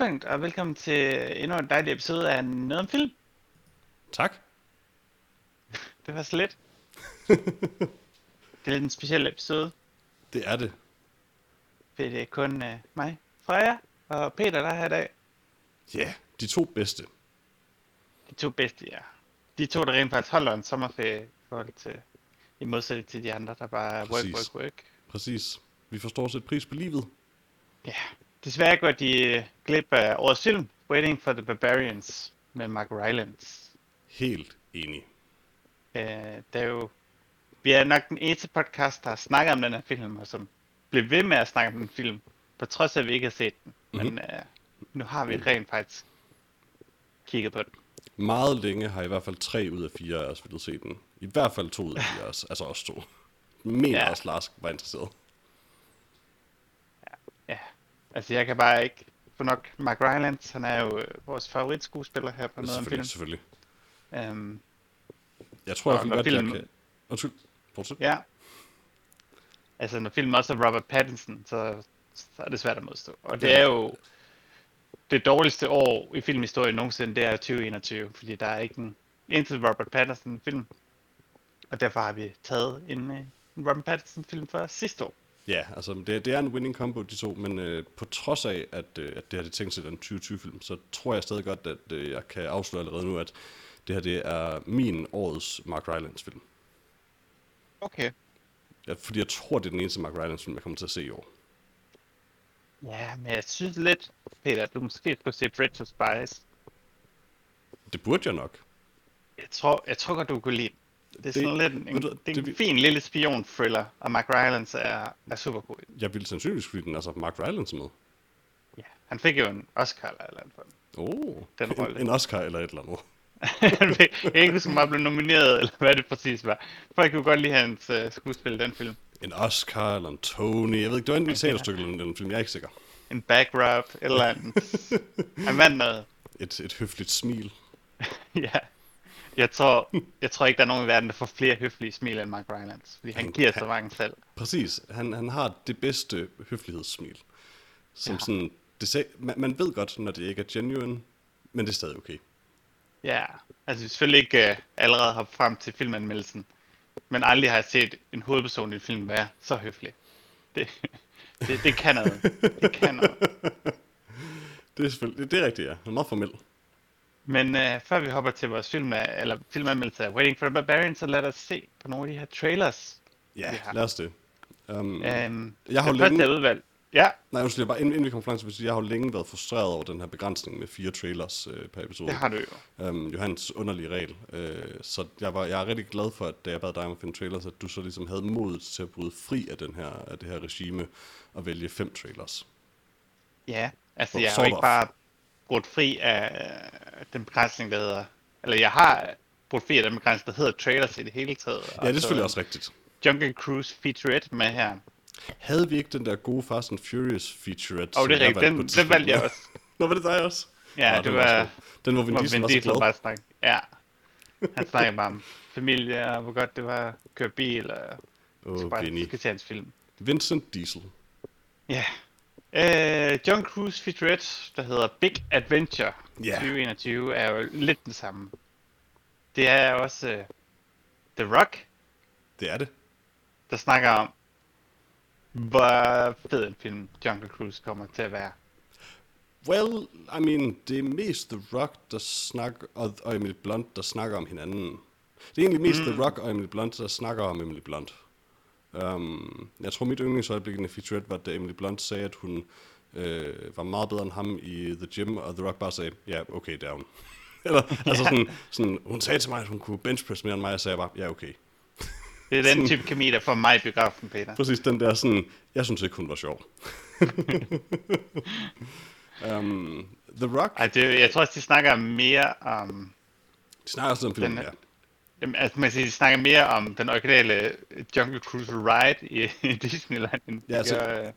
tidspunkt, og velkommen til endnu en dejlig episode af Noget om Film. Tak. Det var så lidt. det er lidt en speciel episode, Det er det. for det er kun uh, mig, Freja og Peter, der er her i dag. Ja, yeah, de to bedste. De to bedste, ja. De to, der rent faktisk holder en sommerferie i forhold til, i modsætning til de andre, der bare er work, Præcis. work, work. Præcis. Vi forstår sætte pris på livet. Ja, desværre går de glip af årets film, Waiting for the Barbarians, med Mark Rylance. Helt enig. Øh, det er jo, vi er nok den eneste podcast, der har snakket om den her film, og som bliver ved med at snakke om den film, på trods af, at vi ikke har set den. Men Mhm. øh, nu har vi rent faktisk kigget på den. Meget længe har i hvert fald tre ud af fire af os ville se den. I hvert fald to ud af fire af os. Altså os to. Mener ja. også, Lars var interesseret. Altså jeg kan bare ikke få nok Mark Rylance. Han er jo øh, vores favoritskuespiller her på noget om film. Selvfølgelig, selvfølgelig. Øhm, Jeg tror når godt, film- jeg kan... Undskyld. Fortsæt. ja. Altså når filmen også er Robert Pattinson, så, så er det svært at modstå. Og det er jo det dårligste år i filmhistorien nogensinde, det er 2021, fordi der er ikke en eneste Robert Pattinson film. Og derfor har vi taget en, øh, en Robert Pattinson film fra sidste år. Ja, altså det, det er en winning combo, de to, men øh, på trods af, at, øh, at det her det tænkt til den 2020-film, så tror jeg stadig godt, at øh, jeg kan afsløre allerede nu, at det her det er min årets Mark Rylance-film. Okay. Ja, fordi jeg tror, det er den eneste Mark Rylance-film, jeg kommer til at se i år. Ja, men jeg synes lidt, Peter, at du måske skulle se Bridge of Spies. Det burde jeg nok. Jeg tror, jeg tror godt, du kunne lide. Det er sådan lidt en, du, det det en fin lille spion-thriller, og Mark Rylance er, er super god. Jeg ville sandsynligvis fordi den altså Mark Rylance med. Ja, han fik jo en Oscar eller et eller andet for den. Oh, Den en, rolle. en Oscar eller et eller andet. Jeg kan ikke huske, om han blev nomineret, eller hvad det præcis var. Folk kunne godt lide hans uh, skuespil i den film. En Oscar eller en Tony. Jeg ved ikke, det var et teaterstykke eller en film, jeg er ikke sikker. En back rub, eller andet. Han vandt noget. Et, et høfligt smil. ja. Jeg tror, jeg tror ikke, der er nogen i verden, der får flere høflige smil end Mark Rylance. Fordi han Han- giver så mange selv. Præcis. Han, han har det bedste høflighedssmil. Som Ja. sådan, det sag, man, man ved godt, når det ikke er genuine, men det er stadig okay. Ja, altså selvfølgelig ikke uh, allerede hoppet frem til filmanmeldelsen, men aldrig har jeg set en hovedperson i en film være så høflig. Det, det, det kan noget. Det kan noget. Det er selvfølgelig, det, det er rigtigt, ja. Han er meget formel. Men uh, før vi hopper til vores film, af- eller filmanmeldelse af Waiting for the Barbarian, så lad os se på nogle af de her trailers. Ja, har. lad os det. Um, Um, Jeg har jo længe- udvalgt. Ja, nej, undskyld, jeg bare, inden, inden vi kommer frem til, jeg har jo længe været frustreret over den her begrænsning med fire trailers øh, per episode. det har du jo. um, Johans underlige regel. Øh, så jeg, var, jeg er rigtig glad for, at da jeg bad dig om at finde trailers, at du så ligesom havde modet til at bryde fri af, den her, af det her regime og vælge fem trailers. Ja, altså Oh, jeg har jo ikke bare brugt fri af den begrænsning, der hedder... Eller jeg har brugt fri af den begrænsning, der hedder trailers i det hele taget. Ja, det er selvfølgelig også rigtigt. Jungle Cruise featurette med her. Havde vi ikke den der gode Fast and Furious featurette? Og det som er rigtigt, den, den valgte jeg også. Nå, var det dig også? Ja, Nå, det var, god. Den var Vin hvor Diesel også Diesel glad. bare snakke. Ja. Han snakker bare om familie, og hvor godt det var at køre bil, og Åh, oh, bare Vinny. skal se hans film. Vincent Diesel. Ja. Øh, John Cruise featurette, der hedder Big Adventure Ja. 2021, er jo lidt den samme. Det er også uh, The Rock, Det er det. der snakker om, hvor fed en film Jungle Cruise kommer til at være. Well, I mean, det er mest The Rock, der snakker, og, og Emily Blunt, der snakker om hinanden. Det er egentlig mest mm. The Rock og Emily Blunt, der snakker om Emily Blunt. Um, jeg tror, mit yndlingsøjeblik i Featurette var, da Emily Blunt sagde, at hun øh, var meget bedre end ham i The Gym, og The Rock bare sagde, ja, yeah, okay, down. Eller, altså sådan, sådan, hun sagde til mig, at hun kunne benchpress mere end mig, og jeg sagde bare, ja, okay. Det er den type kemi, der får mig i biografen, Peter. Præcis den der sådan, jeg synes ikke, hun var sjov. um, The Rock, Ej, det, jeg tror også, de snakker mere om... de snakker også om filmen, Den ja. Jamen, altså, man siger, snakker mere om den originale Jungle Cruise ride i, i Disneyland, end Ja, altså- gør,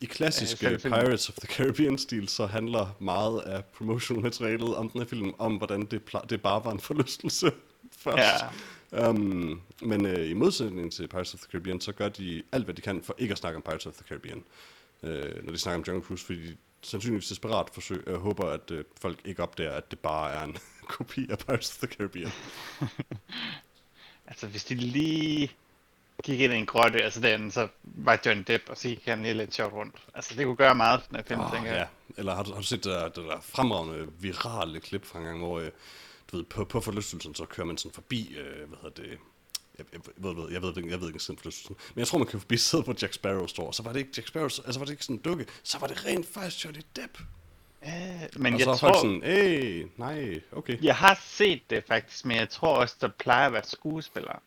I klassiske Øh, øh. Pirates of the Caribbean-stil, så handler meget af promotional-materialet om den her film, om hvordan det, det bare var en forlystelse først. Ja. Um, men øh, i modsætning til Pirates of the Caribbean, så gør de alt, hvad de kan for ikke at snakke om Pirates of the Caribbean, øh, når de snakker om Jungle Cruise, fordi sandsynligvis desperat forsøg. Jeg håber, at øh, folk ikke opdager, at det bare er en kopi af Pirates of the Caribbean. Altså, hvis de lige gik ind i en grotte, altså den, så var Johnny Depp, og så gik han lige lidt sjovt rundt. Altså, det kunne gøre meget den her film, Oh, tænker ja. jeg. Eller har du, har du set det der, det der fremragende virale klip fra en gang, hvor øh, du ved, på, på forlystelsen, så kører man sådan forbi, øh, hvad hedder det, jeg, jeg, ved, jeg, ved, jeg, ved, ikke- jeg ved ikke sådan men jeg tror, man kan forbi sidde på Jack Sparrow står, så var det ikke Jack Sparrow, altså var det ikke sådan en dukke, så var det rent faktisk Johnny Depp. Øh, men og jeg så tror, folk sådan, hey, nej, okay. jeg har set det faktisk, men jeg tror også, der plejer at være skuespillere.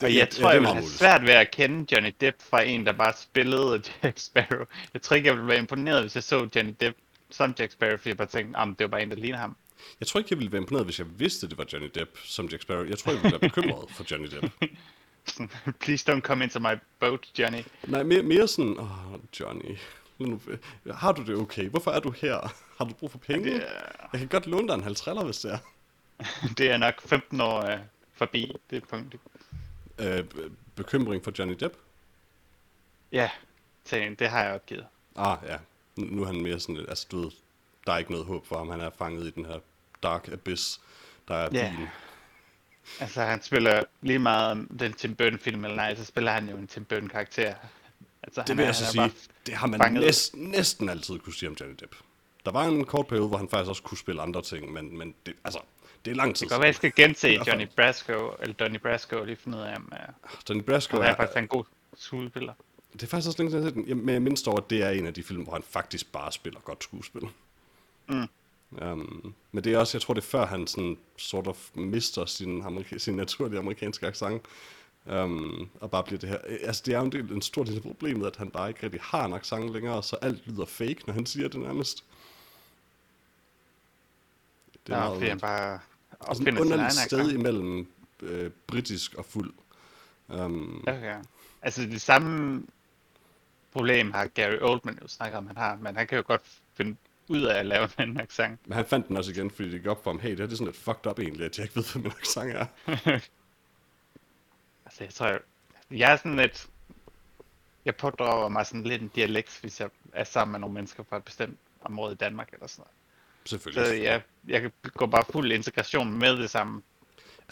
Det- Og ja, jeg ja, tror, det er jeg vil meget have muligt. svært ved at kende Johnny Depp fra en, der bare spillede Jack Sparrow. Jeg tror ikke, jeg ville være imponeret, hvis jeg så Johnny Depp som Jack Sparrow, fordi jeg bare tænkte, at det var bare en, der ligner ham. Jeg tror ikke, jeg ville være imponeret, hvis jeg vidste, det var Johnny Depp som Jack Sparrow. Jeg tror, jeg ville være bekymret for Johnny Depp. Please don't come into my boat, Johnny. Nej, mere, mere sådan, åh, oh, Johnny, nu, har du det okay? Hvorfor er du her? Har du brug for penge? Det er, Jeg kan godt låne dig en halv triller, hvis det er. det er nok 15 år øh, forbi det punkt. Øh, be- bekymring for Johnny Depp? Ja, så det har jeg opgivet. Ah, ja. Nu er han mere sådan altså du ved, der er ikke noget håb for ham. Han er fanget i den her dark abyss, der er Ja. bilen. Altså, han spiller lige meget om den Tim Burton-film eller nej, så spiller han jo en Tim Burton-karakter. Altså, Det han vil jeg så sige, det har man fanget. næsten, næsten altid kunne sige om Johnny Depp. Der var en kort periode, hvor han faktisk også kunne spille andre ting, men, men det, altså, det er lang tid Det kan være, jeg skal gense. Johnny Brasco, eller Donnie Brasco, lige finde ud af, om uh, Johnny Brasco han er er, faktisk en god skuespiller. det er faktisk også længe siden, jeg har set den. Jeg mindst dog, at det er en af de film, hvor han faktisk bare spiller godt skuespil. Mm. Um, men det er også, jeg tror det er før han sådan sort of mister sin, amerika- sin naturlige amerikanske accent. Um, og bare bliver det her. øh, Altså det er jo en, del, en stor del af problemet, at han bare ikke rigtig har en accent længere, så alt lyder fake, når han siger det nærmest. Det er Nå, fordi han bare opfinder et sin egen sted accent. imellem øh, britisk og fuld. Um, Okay. Altså, det samme problem har Gary Oldman jo snakket om, han har, men han kan jo godt finde ud af at lave en accent. men han fandt den også igen, fordi det gik op for ham, hey, det her det er sådan lidt fucked up egentlig, at jeg ikke ved, hvad min accent er. Altså, jeg tror, jeg, jeg er sådan lidt... Jeg pådrager mig sådan lidt en dialekt, hvis jeg er sammen med nogle mennesker fra et bestemt område i Danmark eller sådan noget. Selvfølgelig. Så jeg, jeg kan gå bare fuld integration med det samme.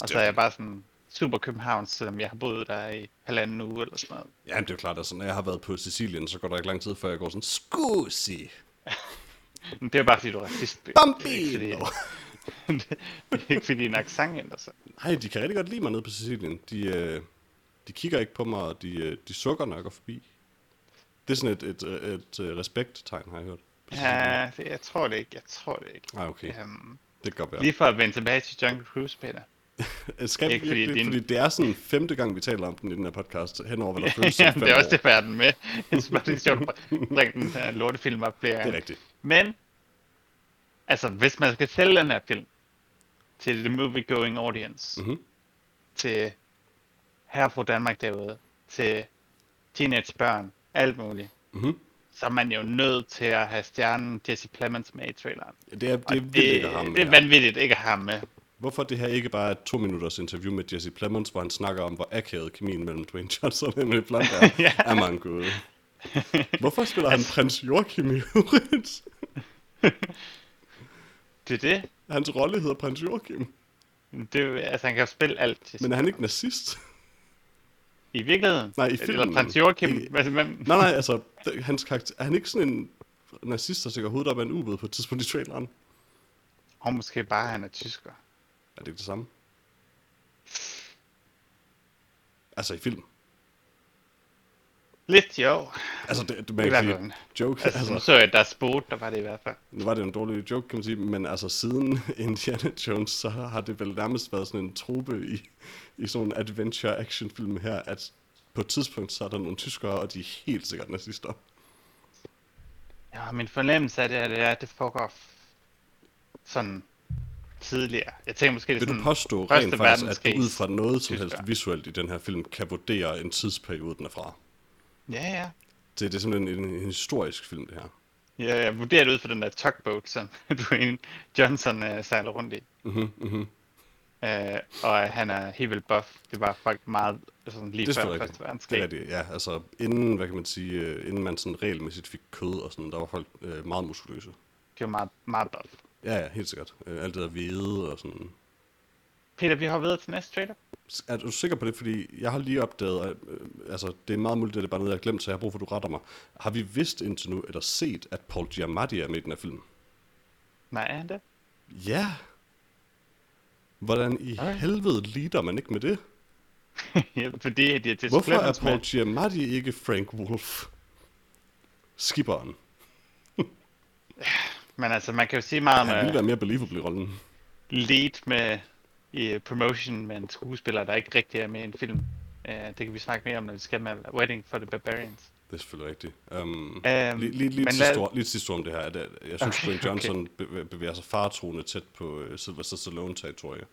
Og så er jeg bare sådan super København, selvom jeg har boet der i halvanden uge eller sådan noget. Ja, det er jo klart, at når jeg har været på Sicilien, så går der ikke lang tid, før jeg går sådan, scusi, Men det er bare fordi, du er racist. Det er ikke fordi, det er ikke fordi en accent ændrer sig. Nej, de kan rigtig godt lide mig nede på Sicilien. De, øh, de kigger ikke på mig, og de, øh, de sukker, når jeg går forbi. Det er sådan et, et, et, et, et respekttegn, har jeg hørt. Ja, det, jeg tror det ikke. Jeg tror det ikke. Ah, okay. Um, Det kan godt være. lige for at vende tilbage til Jungle Cruise, Peter. Skal ikke fordi din- fordi det er sådan femte gang, vi taler om den i den her podcast, henover, hvad der føles som ja, fem det er også det verden med. Jeg synes bare, det er sjovt at bringe den her lortefilm op flere Det er gange. rigtigt. Men, altså, hvis man skal sælge den her film til the movie-going audience, Mhm. til her fra Danmark derude, til teenagebørn, alt muligt, Mhm. så er man jo nødt til at have stjernen Jesse Plemons med i traileren. Det er, det er vildt ikke at have ham det er med. vanvittigt ikke at have ham med. Hvorfor det her ikke bare er et to minutters interview med Jesse Plemons, hvor han snakker om, hvor akavet kemien mellem Dwayne Johnson og Emily Blunt er, Ja. er man gået. Hvorfor spiller han prins Joachim i øvrigt? Det er det. Hans rolle hedder prins Joachim. det altså, han kan spille alt. Men er han ikke nazist? I virkeligheden? Nej, i Eller filmen. prins Joachim? Ikke- Hvad, hvad, Nej, nej, altså, hans karakter, er han ikke sådan en nazist, der stikker hovedet op af en ubåd på et tidspunkt i traileren? Og måske bare, han er tysker. Er det ikke det samme? Altså i film. Lidt jo. Altså, det, det man kan sige, joke, Altså, altså, så jeg, der er spot, der var det i hvert fald. nu var det en dårlig joke, kan man sige, men altså siden Indiana Jones, så har det vel nærmest været sådan en trope i, i sådan en adventure action film her, at på et tidspunkt, så er der nogle tyskere, og de er helt sikkert nazister. Ja, min fornemmelse af det er, det er, at det foregår sådan tidligere. Jeg tænker måske, det er Vil du påstå rent faktisk, at du ud fra noget som helst visuelt i den her film, kan vurdere en tidsperiode, den er fra? Ja, ja. Det, det er simpelthen en, en historisk film, det her. Ja, jeg vurderer det ud fra den der tugboat, som Dwayne Johnson uh, sejler rundt i. Mhm, mhm. Øh, og han er helt vildt buff. Det var faktisk meget sådan lige Det før første rigtigt. Det er verdenskrig. rigtigt, ja. Altså, inden, hvad kan man sige, øh, inden man sådan regelmæssigt fik kød og sådan, der var folk øh, meget muskuløse. Det var meget, meget buff. Ja, ja, helt sikkert. Øh, alt det der hvede og sådan. Peter, vi har videre til næste trailer. Er du sikker på det? Fordi jeg har lige opdaget, at, øh, altså det er meget muligt, at det er bare noget, jeg har glemt, så jeg har brug for, at du retter mig. Har vi vidst indtil nu, eller set, at Paul Giamatti er med i den her film? Nej, er han det? Ja. Hvordan i Okay. helvede lider man ikke med det? ja, fordi det er til Hvorfor er Paul med. Giamatti ikke Frank Wolf? Skipperen. Men altså, man kan jo sige meget om Han ville uh, være mere believable i rollen. lead med i promotion med en skuespiller, der ikke rigtig er med i en film. Uh, det kan vi snakke mere om, når vi skal med Wedding for the Barbarians. Det er selvfølgelig rigtigt. Um, Øhm, lige, lige, lige, lad- ord, lige sidste om det her. At, jeg synes, Okay, Dwayne. Johnson okay. bevæger sig faretroende tæt på uh, Sylvester Stallone-territoriet.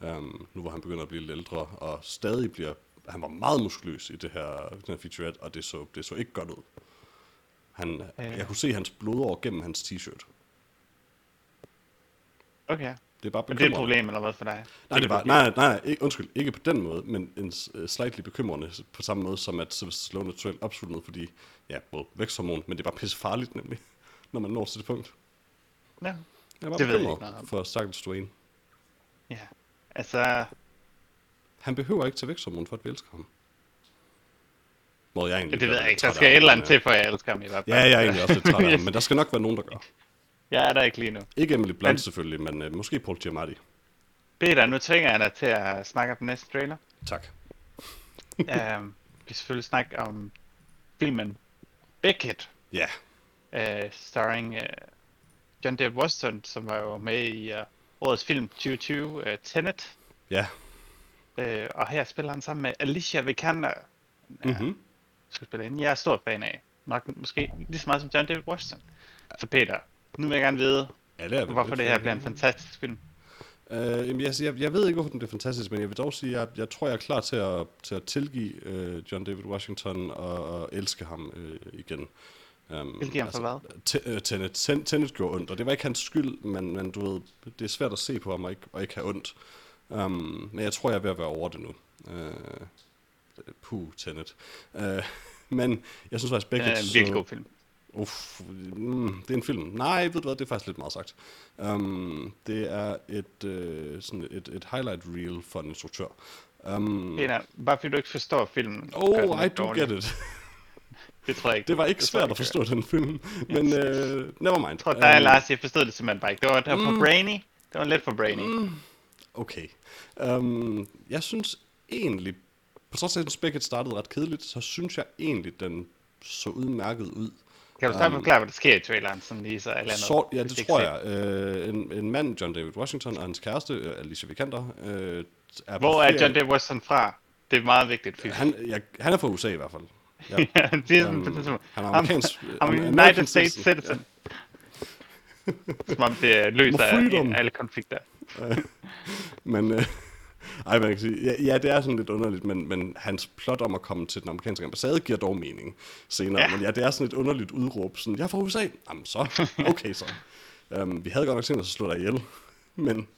Um, nu hvor han begynder at blive lidt ældre, og stadig bliver... Han var meget muskuløs i det her, den her featurette, og det så, det så ikke godt ud. Han, Øh. Jeg kunne se hans blodår gennem hans t-shirt. Okay. Det er bare Men det er et bekymrende. problem, eller hvad for dig? Nej, det var, nej, nej, nej, ikke, undskyld, ikke på den måde, men en uh, slightly bekymrende på samme måde, som at Stallone er totalt opsultet, fordi, ja, både væksthormon, men det er bare pisse farligt nemlig, når man når til det punkt. Ja. Jeg er bare Det ved jeg ikke noget for Stakkels Dwayne. ja. Altså, Han behøver ikke tage væksthormon for at vi elsker ham. Hvor jeg egentlig det ved jeg ikke. Der skal et eller andet til, for jeg elsker ham i hvert fald. Ja, jeg er egentlig også lidt træt af ham, men der skal nok være nogen, der gør. Jeg er der ikke lige nu. Ikke Emily Blunt Men- selvfølgelig, men uh, måske Paul Giamatti. Peter, nu tvinger jeg dig til at snakke om den næste trailer. Tak. um, vi skal selvfølgelig snakke om filmen Beckett, Ja, uh, starring uh, John David Washington, som var jo med i uh, årets film 2020, uh, Tenet. ja. Uh, og her spiller han sammen med Alicia Vikander, Mm-hmm. skuespillerinde. Jeg er stor fan af. Nok måske lige så meget som John David Washington. Så Peter, nu vil jeg gerne vide, Ja, det er hvorfor det her bliver en fantastisk film. Uh, jamen, jeg, jeg, jeg ved ikke, hvorfor den bliver fantastisk, men jeg vil dog sige, at jeg, jeg tror, jeg er klar til at, til at tilgive uh, John David Washington og, og elske ham uh, igen. Um, Tilgive ham for hvad? Te, uh, Tenet, Ten, Tenet gjorde ondt, og det var ikke hans skyld, men, men du ved, det er svært at se på ham og ikke, og ikke have ondt. Um, men jeg tror, jeg er ved at være over det nu. Uh, puh, Tenet. Uh, men jeg synes faktisk, Det begge er en virkelig god film. Uff, mm, det er en film. Nej, ved du hvad, det er faktisk lidt meget sagt. Um, det er et, øh, sådan et, et highlight reel for en instruktør. Um, Peter, bare fordi du ikke forstår filmen. oh, I do dårlig. get it. Det tror jeg ikke. Det var ikke tror svært at forstå den film, men uh, never mind. Jeg tror, dig og Øhm, Lars, jeg forstod det simpelthen bare ikke. Det var, det var for Mm. brainy. Det var lidt for brainy. Mm. Okay. Um, jeg synes egentlig, på trods af at Beckett startede ret kedeligt, så synes jeg egentlig, den så udmærket ud. Kan du starte med Um, at forklare, hvad der sker i traileren, sådan lige så alle andre... Så, ja, det de tror jeg. Uh, en, en mand, John David Washington, og hans kæreste, øh, Alicia Vikander, uh, er Hvor er John David Washington fra? Det er meget vigtigt. Fordi... Han, ja, han er fra USA i hvert fald. Ja. ja, det er sådan, Um, um, han er I'm, amerikansk. I'm Am- United American States citizen. citizen. Som om det løser alle konflikter. Men, øh, ej, man kan sige, ja, ja, det er sådan lidt underligt, men, men hans plot om at komme til den amerikanske ambassade giver dog mening senere. Ja. Men ja, det er sådan et underligt udråb. Sådan, jeg er fra USA. Jamen så, okay så. um, vi havde godt nok tænkt os at slå dig ihjel. Men,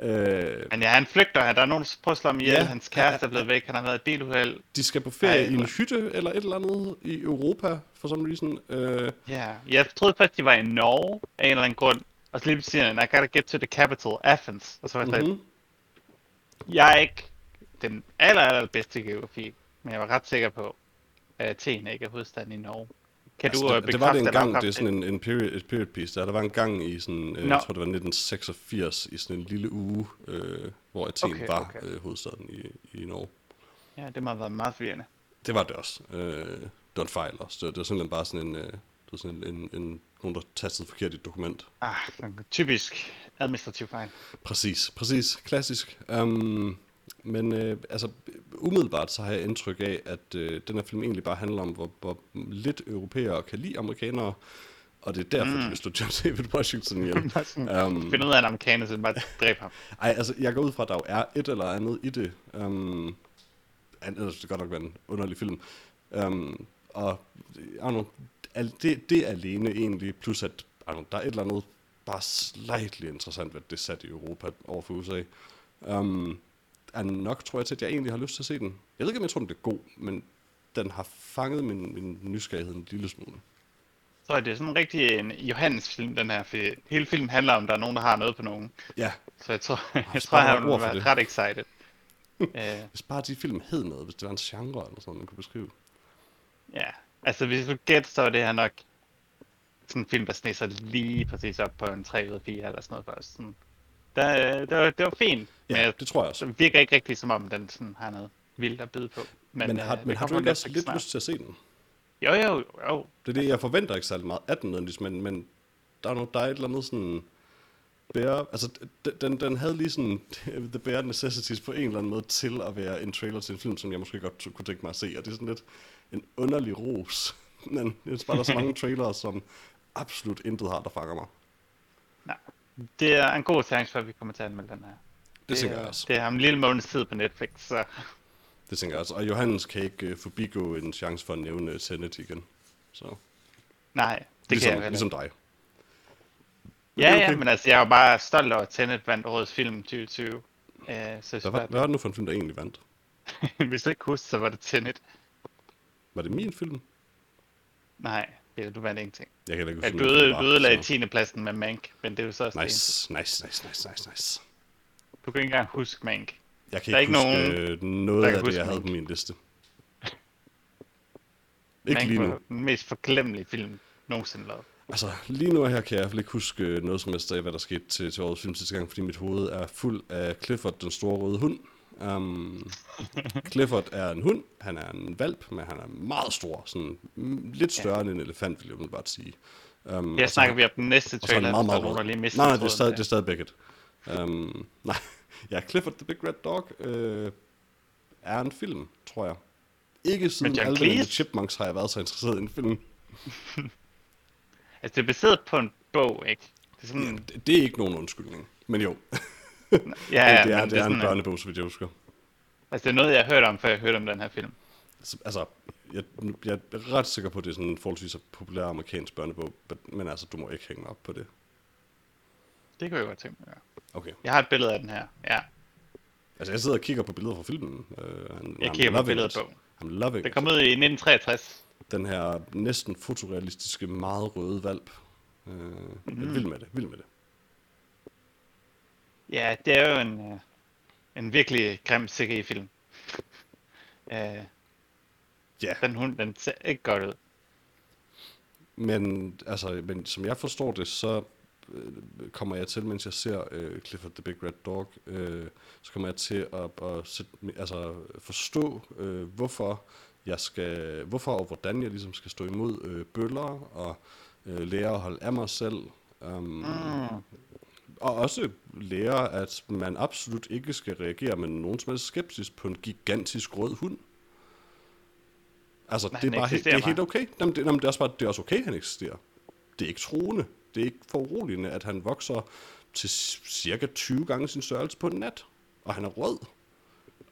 øh, Men ja, han flygter. Der er nogen, der prøver at slå ham ihjel. Ja. Hans kæreste er blevet væk. Han har været i biluheld. de skal på ferie Ej, i en hytte eller et eller andet i Europa, for some reason. Øh, Ja, jeg troede først, de var i Norge af en eller anden grund. Og så lige pludselig siger han, I gotta get to the capital, Athens. Og så var jeg mm-hmm. Jeg er ikke den aller, aller bedste geografi, men jeg var ret sikker på, at Athen ikke er hovedstaden i Norge. Kan altså, du det, øh, det var det en gang, det er sådan en, en period, et period piece der. Der var en gang i sådan, øh, Nå. jeg tror det var 1986, i sådan en lille uge, øh, hvor Athen Okay, var okay. Øh, hovedstaden i, i Norge. Ja, det må have været meget forvirrende. Det var det også. Øh, det var en fejl også. Det, det var simpelthen bare sådan en, øh, det var sådan en, en, en, nogen, der tastede forkert i et dokument. Ah, typisk administrativ fejl. Præcis, præcis. Klassisk. Um, men øh, altså, umiddelbart så har jeg indtryk af, at øh, den her film egentlig bare handler om, hvor, hvor lidt europæere kan lide amerikanere, og det er derfor, mm. de vil stå John David Washington ihjel. Um, Find ud af en amerikaner, så bare dræb ham. ej, altså, jeg går ud fra, at der jo er et eller andet i det. Um, ellers det godt nok være en underlig film. Um, og I don't know, al- det, det alene egentlig, plus at know, der er et eller andet bare slightly interessant, hvad det er sat i Europa over for USA. Um, er nok, tror jeg, til, at jeg egentlig har lyst til at se den. Jeg ved ikke, om jeg tror, den bliver god, men den har fanget min, min nysgerrighed en lille smule. Så er det sådan en rigtig en Johannes-film, den her, for hele filmen handler om, at der er nogen, der har noget på nogen. Ja, Så jeg tror, jeg tror sparer han ord vil for være ret excited. hvis bare de film hed noget, hvis det var en genre eller sådan, man kunne beskrive. ja, altså hvis du gætter, så er det her nok sådan en film, der sneser sig lige præcis op på en 3 ud af 4 eller sådan noget. Bare sådan. Der, det, var, det var fint, men Ja, jeg, det tror jeg også. det virker ikke rigtigt, som om den sådan har noget vildt at byde på. Men, men har, øh, men har du ikke også lidt snart. lyst til at se den? Jo, jo, jo. Det er det, jeg forventer ikke særlig meget af den men, men der er, noget, der er et eller andet sådan... Bare, altså, den, den havde lige sådan the bare necessities på en eller anden måde til at være en trailer til en film, som jeg måske godt kunne tænke mig at se, og det er sådan lidt en underlig ros. Men jeg synes bare, der er så mange trailere, som absolut intet har, der fanger mig. Nej. Det er en god chance for, at vi kommer til at anmelde den her. Det tænker er- jeg også. Det er om en lille måneds tid på Netflix, så Det tænker jeg også. Og Johannes kan ikke uh, forbigå en chance for at nævne Tenet igen. Så, nej, det ligesom, kan jeg ligesom dig. Ja, det er ja, okay. men altså, jeg er jo bare stolt over, at Tenet vandt årets film 2020. Uh, så Hvad, hvad var det nu for en film, der egentlig vandt? hvis du ikke husker, så var det Tenet. Var det min film? Nej, Peter, du vandt ingenting. Jeg kan da ikke huske, du ødelagde så- 10. pladsen med Mank, men det er jo så også det. Nice, nice, nice, nice, nice, nice. Du kan ikke engang huske Mank. Jeg kan Der er ikke, huske nogen, nogen, noget af det, jeg havde Mank. på min liste. Ikke Mank lige nu. den mest forglemmelige film nogensinde lavet. Altså, lige nu her kan jeg i hvert fald ikke huske øh, noget som helst af, hvad der skete til, til årets film sidste gang, fordi mit hoved er fuld af Clifford, den store røde hund. Um, Clifford er en hund, han er en valp, men han er meget stor, sådan lidt større end en elefant, vil jeg umiddelbart sige. Um, Her snakker vi om den næste og så trailer, meget, hvis der er meget nogen, der lige mister Nej, nej, det er stadig, det er stadig begge. Um, nej, ja, Clifford the Big Red Dog øh, er en film, tror jeg. Ikke siden the Cleese? Chipmunks har jeg været så interesseret i en film. Altså, det er baseret på en bog, ikke? Det er sådan, Det, det er ikke nogen undskyldning, men jo. ja, det, ja, det er, men det er en børnebog, vidt jeg husker. Altså, det er noget, jeg har hørt om, før jeg hørte om den her film. Så, Altså, jeg, jeg er ret sikker på, at det er sådan en forholdsvis populær amerikansk børnebog, men- altså, du må ikke hænge mig op på det. Det kan jeg godt tænke mig, ja. Okay. Jeg har et billede af den her, ja. Altså, jeg sidder og kigger på billeder fra filmen. Uh, Jeg kigger på billedet på. I'm loving Det kom ud i 1963. Den her næsten fotorealistiske, meget røde valp. Uh, mm. Jeg er vild med det, vild med det. Ja, det er jo en, øh, en virkelig grim CGI-film. Øh, Ja, den hund, den ser ikke godt ud. men, altså, men som jeg forstår det, så øh, kommer jeg til, mens jeg ser øh, Clifford the Big Red Dog, øh, så kommer jeg til at, at sætte, altså, forstå, øh, hvorfor jeg skal, hvorfor og hvordan jeg ligesom skal stå imod øh, bøller og øh, lære at holde af mig selv. Um, Mm. Og også lære, at man absolut ikke skal reagere med nogen som helst skepsis på en gigantisk rød hund. Altså, Men det er, bare, helt, det er helt okay. Jamen, det, jamen, det, er også bare, det er også okay, han eksisterer. Det er ikke troende. Det er ikke foruroligende, at han vokser til cirka 20 gange sin størrelse på en nat. Og han er rød.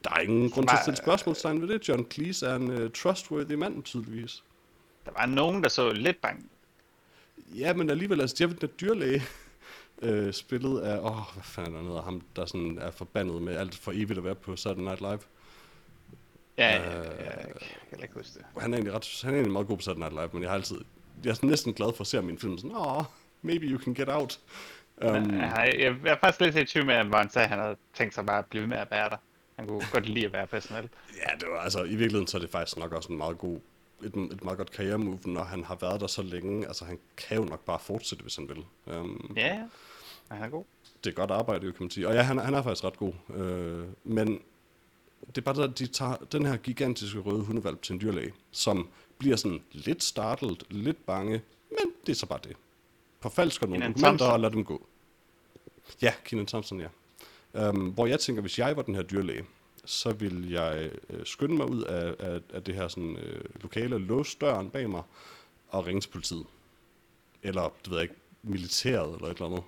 Der er ingen grund til at stille spørgsmålstegn ved det. John Cleese er en uh, trustworthy mand, tydeligvis. Der var nogen, der så lidt bange. Ja, men alligevel, altså, de har den der dyrlæge øh, spillet af, åh, oh, hvad fanden er der hedder, ham, der sådan er forbandet med alt for evigt at være på Saturday Night Live. Ja, Øh, ja, jeg kan heller ikke huske det. Han er egentlig, ret, han er egentlig meget god på Saturday Night Live, men jeg har altid, jeg er næsten glad for at se en film, sådan, åh, oh, maybe you can get out. Um, Jeg, jeg, jeg er faktisk lidt i tvivl med, hvor han sagde, at han havde tænkt sig bare at blive med at være der. Han kunne godt lide at være personel. ja, det var, altså, i virkeligheden så er det faktisk nok også en meget god, et, et meget godt karrieremove, når han har været der så længe. Altså, han kan jo nok bare fortsætte, hvis han vil. Um, Ja, ja. Han er god. det er godt arbejde, kan man sige. Og ja, han, er- han er faktisk ret god. Øh, men det er bare det, at de tager den her gigantiske røde hundevalp til en dyrlæge, som bliver sådan lidt startlet, lidt bange, men det er så bare det. Forfalsker nogle Kenan dokumenter Thompson. og lader dem gå. Ja, Kenan Thompson, ja. Um, hvor jeg tænker, hvis jeg var den her dyrlæge, så vil jeg øh, skynde mig ud af, af, af det her sådan, øh, lokale, låse døren bag mig og ringe til politiet. Eller, det ved jeg ikke, militæret eller et eller andet.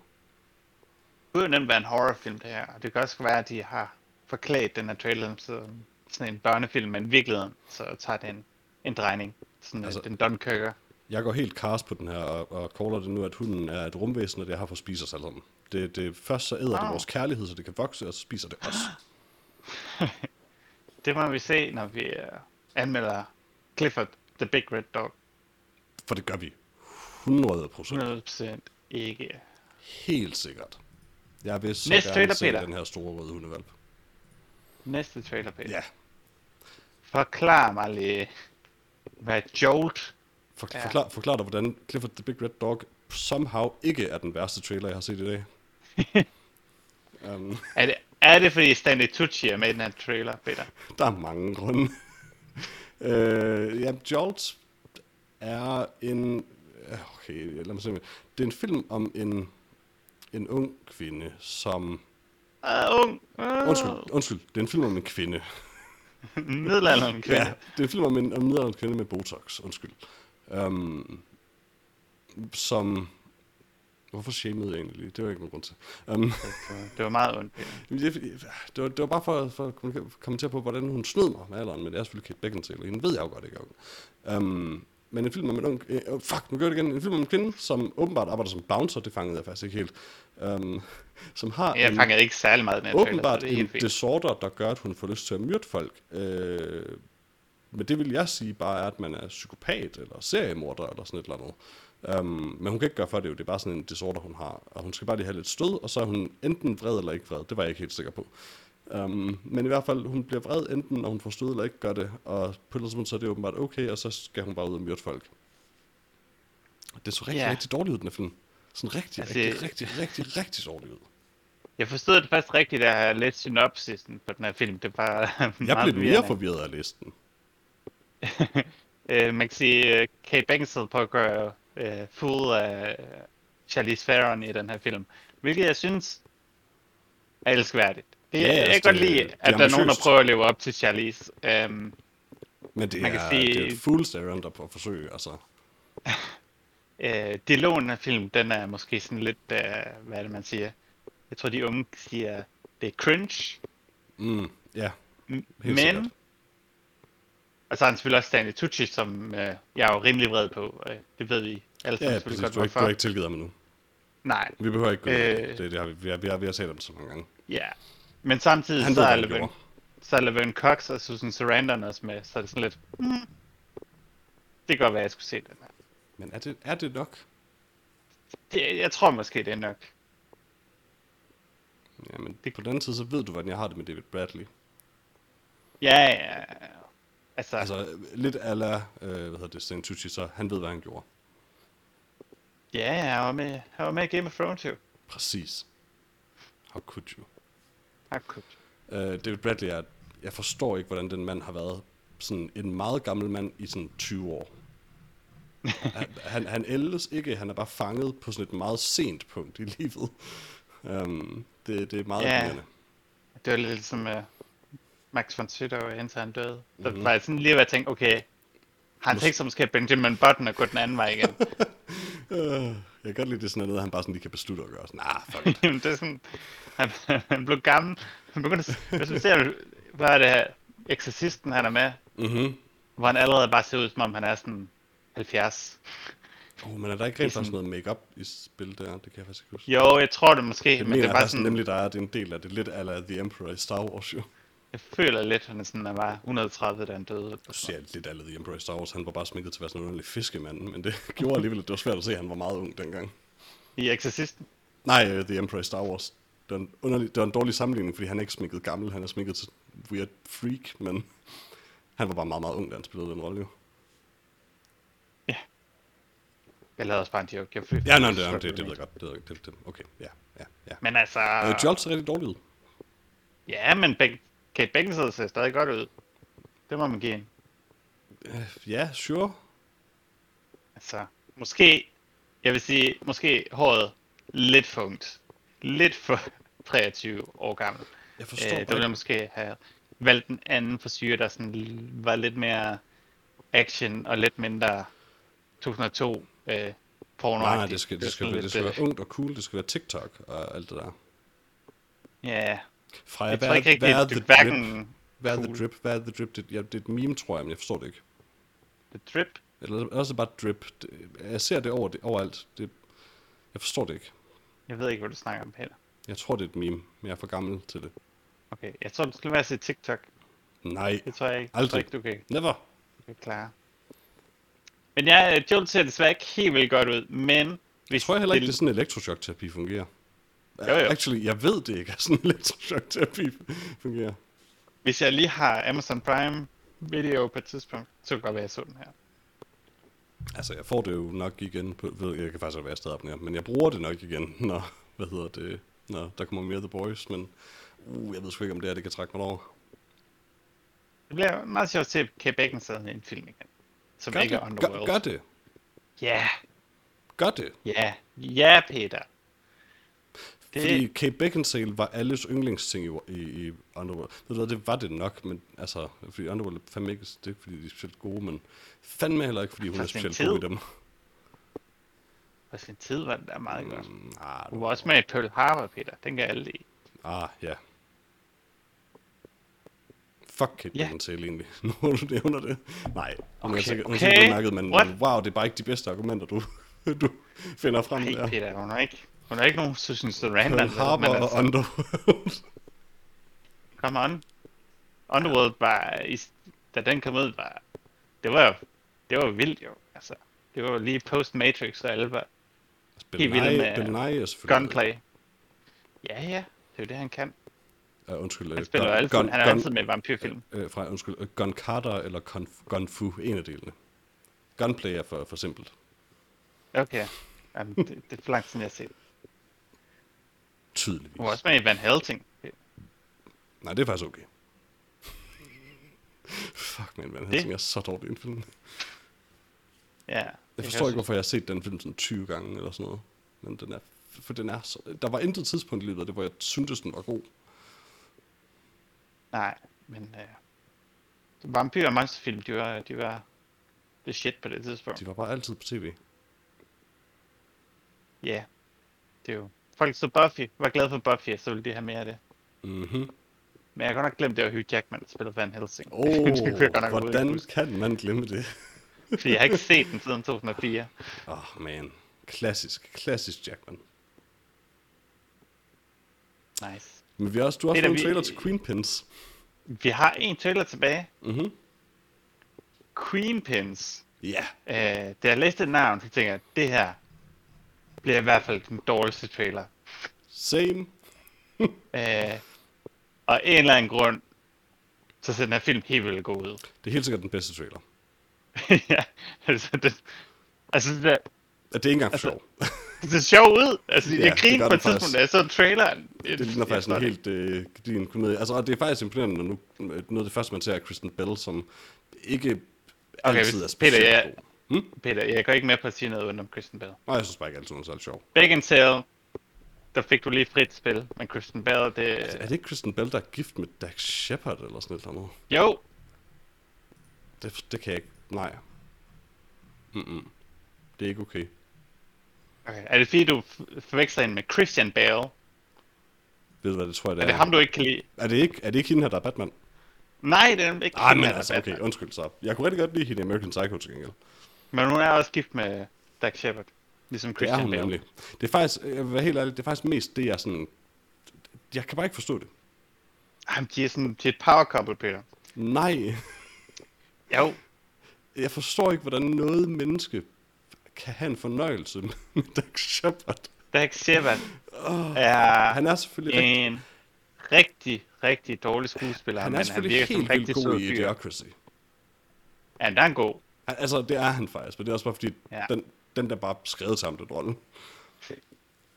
Det kunne jo nemt være en horrorfilm, det her. Og det kan også være, at de har forklædt den her trailer som sådan en børnefilm, men i virkeligheden så tager det en, drejning. Sådan Altså- den Dunkirker. Jeg går helt kars på den her, og, og caller det nu, at hunden er et rumvæsen, og det har for at spise os alle sammen. Det, det, først så æder det Ah. vores kærlighed, så det kan vokse, og så spiser det os. Det må vi se, når vi uh, anmelder Clifford the Big Red Dog. For det gør vi. 100 procent. 100% ikke. Helt sikkert. Jeg vil så Næste gerne trailer, se Peter. den her store røde hundevalp. Næste trailer, Peter. Ja, Forklar mig lige, hvad Jolt... For, Ja. forklar, forklar dig, hvordan Clifford the Big Red Dog somehow ikke er den værste trailer, jeg har set i dag. um, Er det, er det fordi Stanley Tucci er med i den her trailer, Peter? der er mange grunde. uh, ja, Jolt er en... Okay, lad mig se. Det er en film om en, en ung kvinde, som... Uh, ung. Uh, Undskyld, undskyld. Det er en film om en kvinde. Middelalderen kvinde. Ja, det er en film om en, om en middelaldrende kvinde med Botox, undskyld. Um, som... Hvorfor shamede jeg egentlig lige? Det var ikke nogen grund til. Um, Det var meget ondt, Peter. det, det, var, det var bare for, for at komme- kommentere på, hvordan hun snød mig med alderen, men det er selvfølgelig Kate Beckinsale, og hende ved jeg jo godt ikke. Um, men en film om en ung... Øh, fuck, nu gør det igen. En film om en kvinde, som åbenbart arbejder som bouncer, det fangede jeg faktisk ikke helt. Um, som har Jeg en, ikke særlig meget trailer, åbenbart så det er en disorder, der gør, at hun får lyst til at myrde folk. Øh, men det vil jeg sige bare er, at man er psykopat, eller seriemorder, eller sådan et eller andet. Um, men hun kan ikke gøre for det jo, det er bare sådan en disorder, hun har. Og hun skal bare lige have lidt stød, og så er hun enten vred eller ikke vred. Det var jeg ikke helt sikker på. Um, men i hvert fald, hun bliver vred enten, når hun får stød eller ikke gør det. Og på et tidspunkt, så er det åbenbart okay, og så skal hun bare ud og myrde folk. Det så rigtig, Ja. rigtig dårligt ud, den her film. Sådan rigtig, Altså, rigtig, rigtig, rigtig, rigtig dårligt ud. Jeg forstod det først rigtigt, da jeg læste synopsisen på den her film. Det var Jeg blev mere forvirrende. forvirret af listen. Øh, man kan sige, uh, Kate Beckinsale på at gøre uh, fuld af Charlize Theron i den her film. Hvilket jeg synes er elskværdigt. Det, Ja, ja, jeg altså, kan godt lide, at der er nogen, der prøver at leve op til Charlize. Um, Men det Man er, kan sige- det er fool's errand der på at forsøge, altså. uh, dialogen af film, den er måske sådan lidt, uh, hvad er det man siger? Jeg tror, de unge siger, det er cringe. Mm, ja, Helt men, sikkert. og så har han selvfølgelig også Stanley Tucci, som uh, jeg er jo rimelig vred på. Uh, det ved vi alle sammen ja selvfølgelig godt, Du ikke, du ikke tilgivet ham endnu. Nej, Vi behøver ikke gå øh, Øh. det, det har vi, vi, har, vi, har, vi har om det så mange gange. ja. Men samtidig Han så ved, er gjorde. så er Laverne Cox og Susan Sarandon også med, så er det sådan lidt, mm, det kan godt være, at jeg skulle se den her. Men er det, er det nok? Det, jeg tror måske, det er nok. Jamen, det... på den anden side, så ved du, hvordan jeg har det med David Bradley. Ja, ja. Altså, altså lidt ala, øh, hvad hedder det, Sten Tucci, så han ved, hvad han gjorde. ja, jeg var med, jeg var med i Game of Thrones jo. Præcis. How could you? Ah, cool. Uh, David Bradley er, jeg forstår ikke, hvordan den mand har været sådan en meget gammel mand i sådan 20 år. Han, han, han ældes ikke, han er bare fanget på sådan et meget sent punkt i livet. Um, det, det er meget Ja. Det var lidt som uh, Max von Sydow, indtil han døde. Så Mhm. var jeg sådan lige ved at tænke, okay, har han tænkt sig måske at Benjamin Button og gå den anden vej igen? Uh, jeg kan godt lide det sådan noget, han bare sådan lige kan beslutte at gøre. Sådan, nah, fuck it. Jamen, det er sådan, han, han blev gammel. Han begyndte, at- hvis man ser, hvad er det her, Exorcisten han er med, mm-hmm. hvor han allerede bare ser ud, som om han er sådan 70. oh, men er der ikke rent faktisk noget makeup i spil der? Det kan jeg faktisk ikke huske. Jo, jeg tror det måske, det men mener det er bare sådan, nemlig, der er, det er en del af det. Lidt ala The Emperor i Star Wars, jo. jeg føler lidt, han er sådan, han var 130, da han døde. Jeg ser lidt ala The Emperor i Star Wars. Han var bare sminket til at være sådan en underlig fiskemand, men det gjorde alligevel, at det var svært at se, at han var meget ung dengang. I Exorcisten? Nej, uh, The Emperor i Star Wars. Det var, en underlig, det var en dårlig sammenligning, fordi han er ikke sminket gammel, han er sminket til weird freak, men han var bare meget, meget ung, da han spillede den rolle jo. Jeg lavede også bare en joke. Jeg Ja, nej, det, det, det, det ved jeg godt. Det, ved jeg- det, det, okay, ja, ja, ja. Men altså, Uh, Jolt ser rigtig dårlig ud. ja, men Be- Kate Beckinsale ser stadig godt ud. Det må man give hende. Uh, ja, sure. Altså, måske, jeg vil sige, måske håret lidt funkt. Lidt for 23 år gammel. Jeg forstår Øh, øh, der ville jeg måske have valgt en anden frisyr, der sådan var lidt mere action og lidt mindre 2002 øh, porno Nej, nej, det skal, det, skal, det lidt, skal øh, være ungt og cool, det skal være TikTok og alt det der. Ja, Freja, jeg hvad, tror ikke hvad er rigtigt, the det er drip? Hvad er the drip? Hvad er the drip? Det, ja, det er et meme, tror jeg, men jeg forstår det ikke. The Drip. Eller også bare drip. Det, jeg ser det, over det overalt. Det, jeg forstår det ikke. Jeg ved ikke, hvad du snakker om, Peter. Jeg tror, det er et meme, men jeg er for gammel til det. Okay, jeg tror, du skulle være til TikTok. Nej, Det tror jeg ikke. Aldrig. Jeg tror ikke, du kan, never. du kan klare. Men ja, Joel ser desværre ikke helt vildt godt ud, men... Jeg Hvis tror heller ikke, det er sådan, elektroshock-terapi fungerer. Jo, jo. Actually, jeg ved det ikke, at sådan elektroshock-terapi fungerer. Hvis jeg lige har Amazon Prime video på et tidspunkt, så kan det godt være, at jeg så den her. Altså, jeg får det jo nok igen på, ved, jeg kan faktisk være stadig abonneret, men jeg bruger det nok igen, når, hvad hedder det, når der kommer mere The Boys, men uh, jeg ved sgu ikke, om det er, det kan trække mig over. Det bliver meget sjovt at se Kate Beckinsale i en film igen. Som Gør ikke det, er Underworld. gør, gør det, Ja, gør det. ja, ja, Peter. Det, Fordi Kate Beckinsale var alles yndlingsting i, i, i Underworld. Ved du hvad, det var det nok, men altså, fordi Underworld er fandme ikke, det er ikke, fordi de er specielt gode, men fandme heller ikke, fordi hun For er specielt tid. god i dem. på sin tid var det da meget godt. Mm, ah, Hun var også med i Pearl Harbor, Peter. Den kan alle lide. ah, ja. Fuck Kate Ja. Beckinsale egentlig, nu du nævner det. Nej, Okay, sikkert, hun er okay. sikkert udmærket, men What? wow, det er bare ikke de bedste argumenter, du, du finder frem Nej, der. Peter, hun er ikke, hun er ikke nogen Susan Sarandon. Pearl Harbor men og altså, Underworld. come on. Underworld var, i, da den kom ud, var, det var det var vildt jo. Altså, det var lige post-Matrix, og alle var Bill Helt vildt Nye, med Bill Nye gunplay. Ja, ja, det er jo det, han kan. Uh, undskyld, Han øh, spiller Gun- altid, Gun- han er Gun- altid med i vampyrfilm. øh, fra, undskyld, øh, Gun Carter eller Gun, Gun Fu, en af delene. Gunplay er for, for simpelt. Okay. Jamen, det, det er for lang tid, jeg har set. Tydeligvis. Hun var også med i Van Helsing. Nej, det er faktisk okay. Fuck, man, Van Helsing er så dårlig en film. Ja. Jeg forstår ikke, hvorfor jeg har set den film sådan 20 gange eller sådan noget. Men den er, for den er så, der var intet tidspunkt i livet det, hvor jeg syntes, den var god. Nej, men øh, vampyr og monsterfilm, de var, de var the shit på det tidspunkt. De var bare altid på tv. Ja, det er jo... Folk så Buffy, var glade for Buffy, så ville de have mere af det. Mhm. Men jeg kan nok glemme, det var Hugh Jackman, der spillede Van Helsing. Åh, godt overhovedet hvordan huske, kan man glemme det? Fordi jeg har ikke set den siden 2004. Åh, oh, man. Klassisk, klassisk Jackman. Nice. Men vi har også, du har fået en trailer vi- til Queen Pins. Vi har en trailer tilbage. Mhm. Queen Pins. Ja. Øh, da jeg læste et navn, så tænkte jeg, det her bliver i hvert fald den dårligste trailer. Same. Øh, og en eller anden grund, så ser den her film helt vildt god ud. Det er helt sikkert den bedste trailer. ja, altså, det, altså det, Det er ikke engang Altså, sjov. det ser sjovt ud. Altså, Ja, jeg det griner på et tidspunkt, da jeg så traileren. Det ligner faktisk en helt øh, din komedie. Altså, og det er faktisk imponerende, når nu noget af det første, man ser er Kristen Bell, som ikke Okay, altid er specielt Peter, jeg- god. Hm? Peter, jeg går ikke med på at sige noget uden om Kristen Bell. Nej, jeg synes bare ikke altid, hun er særlig sjov. Beckinsale, der fik du lige frit spil, men Kristen Bell, det... Er det ikke Kristen Bell, der er gift med Dax Shepard eller sådan noget? andet? Jo, Det, det kan jeg ikke. Nej. Mm-mm. Det er ikke okay. Okay. er det fordi, du forveksler hende med Christian Bale? Ved du hvad, det tror jeg, det Er er. det ham, du ikke kan lide? Er det ikke, er det ikke hende her, der er Batman? Nej, det er ikke Nej, hende, men altså, okay, undskyld så. Jeg kunne rigtig godt lide hende i American Psycho til gengæld. Men hun er også gift med Dax Shepard, ligesom Det er Christian hun Bale. nemlig. Det er faktisk, jeg vil helt ærlig, det er faktisk mest det, jeg sådan... Jeg kan bare ikke forstå det. Jamen, de er sådan de er et power couple, Peter. Nej, Jo, jeg forstår ikke, hvordan noget menneske kan have en fornøjelse med Dax Shepard. Dax Shepard er Han er selvfølgelig rigtig, en rigtig, rigtig dårlig skuespiller, han men er han selvfølgelig som helt vildt rigtig god i. Idiocracy. Ja, der er en god. Han- Altså, det er han faktisk, men det er også bare fordi, Ja. den, den der bare skrevet sammen den rolle.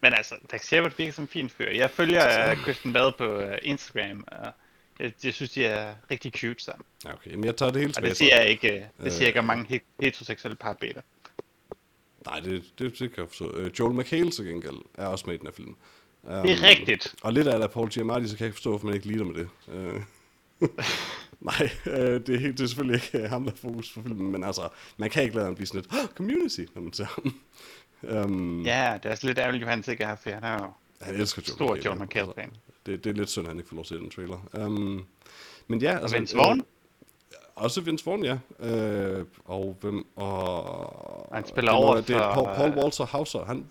Men altså, Dax Shepard virker som en fin fyr. Jeg følger uh, Kristen Bell på uh, Instagram, og jeg, jeg synes, de er rigtig cute sammen. Okay, men jeg tager det helt Og tilbage. det så. siger jeg ikke, uh, det siger Øh. ikke om mange he- heteroseksuelle par, Peter. Nej, det, det, det kan jeg forstå. Øh, Joel McHale til gengæld er også med i den her film. Um, Det er rigtigt. Og lidt af Paul Giamatti, så kan jeg ikke forstå, hvorfor man ikke lider med det. Uh, nej, øh, det, er helt, det er selvfølgelig ikke øh, ham, der er fokus på filmen, men altså, man kan ikke lade ham blive sådan oh, community, når man ser ham. Um, Ja, det er også lidt ærgerligt, at han ikke er her, for han er jo Han elsker Joel stor McHale. John McHale-fan. det, det er lidt synd, at han ikke får lov til den trailer. Um, men ja, altså... Vince Vaughn? Også Vince Vaughn, ja. Øh, og hvem... Og, Han spiller over Det er for- Paul, Paul Walter Hauser. Han,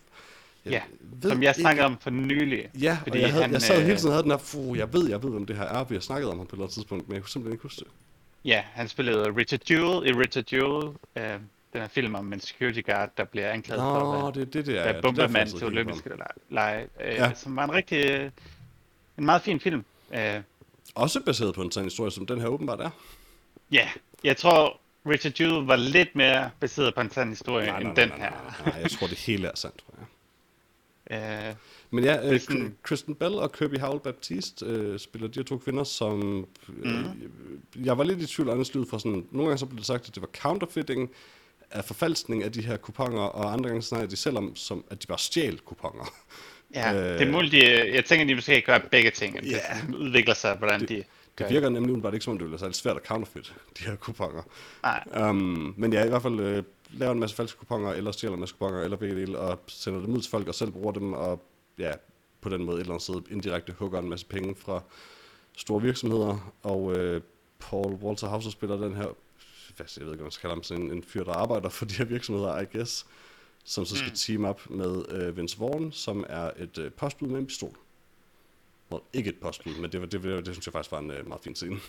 Ja, ved som jeg ikke- snakkede om for nylig. Ja, fordi og jeg, havde, han, jeg sad øh, hele tiden og havde den her, fuh, jeg ved, jeg ved, hvem det her er, vi har snakket om ham på et eller andet tidspunkt, men jeg kunne simpelthen ikke huske det. Ja, han spillede Richard Jewell i Richard Jewell. Øh, den her film om en security guard, der bliver anklaget for Nå, at være, det det, det er. jeg bombemand sidder til olympiske lege, øh, Ja. som var en rigtig, øh, en meget fin film. Øh. Også baseret på en sand historie, som den her åbenbart er. Ja, jeg tror Richard Jewell var lidt mere baseret på en sand historie Nej, nej, end nej, den her. nej, nej, jeg tror, det hele er sandt, jeg. Øh, Men ja, øh, sådan- Kristen Bell og Kirby Howell Baptiste øh, spiller de her to kvinder, som... Øh, Mhm. Jeg var lidt i tvivl andet lyd fra sådan... Nogle gange så blev det sagt, at det var counterfeiting af forfalskning af de her kuponer, og andre gange snakker de selv om, som, at de bare stjæl kuponer. ja, Øh, det er muligt, de, jeg tænker, de måske gør begge ting. at Det Ja. udvikler sig, hvordan de gør Det virker nemlig bare ikke som om, det ville være svært at counterfeit, de her kuponer. Nej, Um, men ja, i hvert fald øh, laver en masse falske kuponer, eller stjæler en masse kuponer, eller begge dele, og sender dem ud til folk, og selv bruger dem, og ja, på den måde et eller andet sted indirekte hugger en masse penge fra store virksomheder, og øh, Paul Walter Hauser spiller den her, hvad, jeg ved ikke, om man skal kalde ham, sådan en, en fyr, der arbejder for de her virksomheder, I guess, som så skal team up med øh, Vince Vaughn, som er et øh, postbud med en pistol. Well, ikke et postbud, men det, var, det, det, det synes jeg faktisk var en øh, meget fin scene.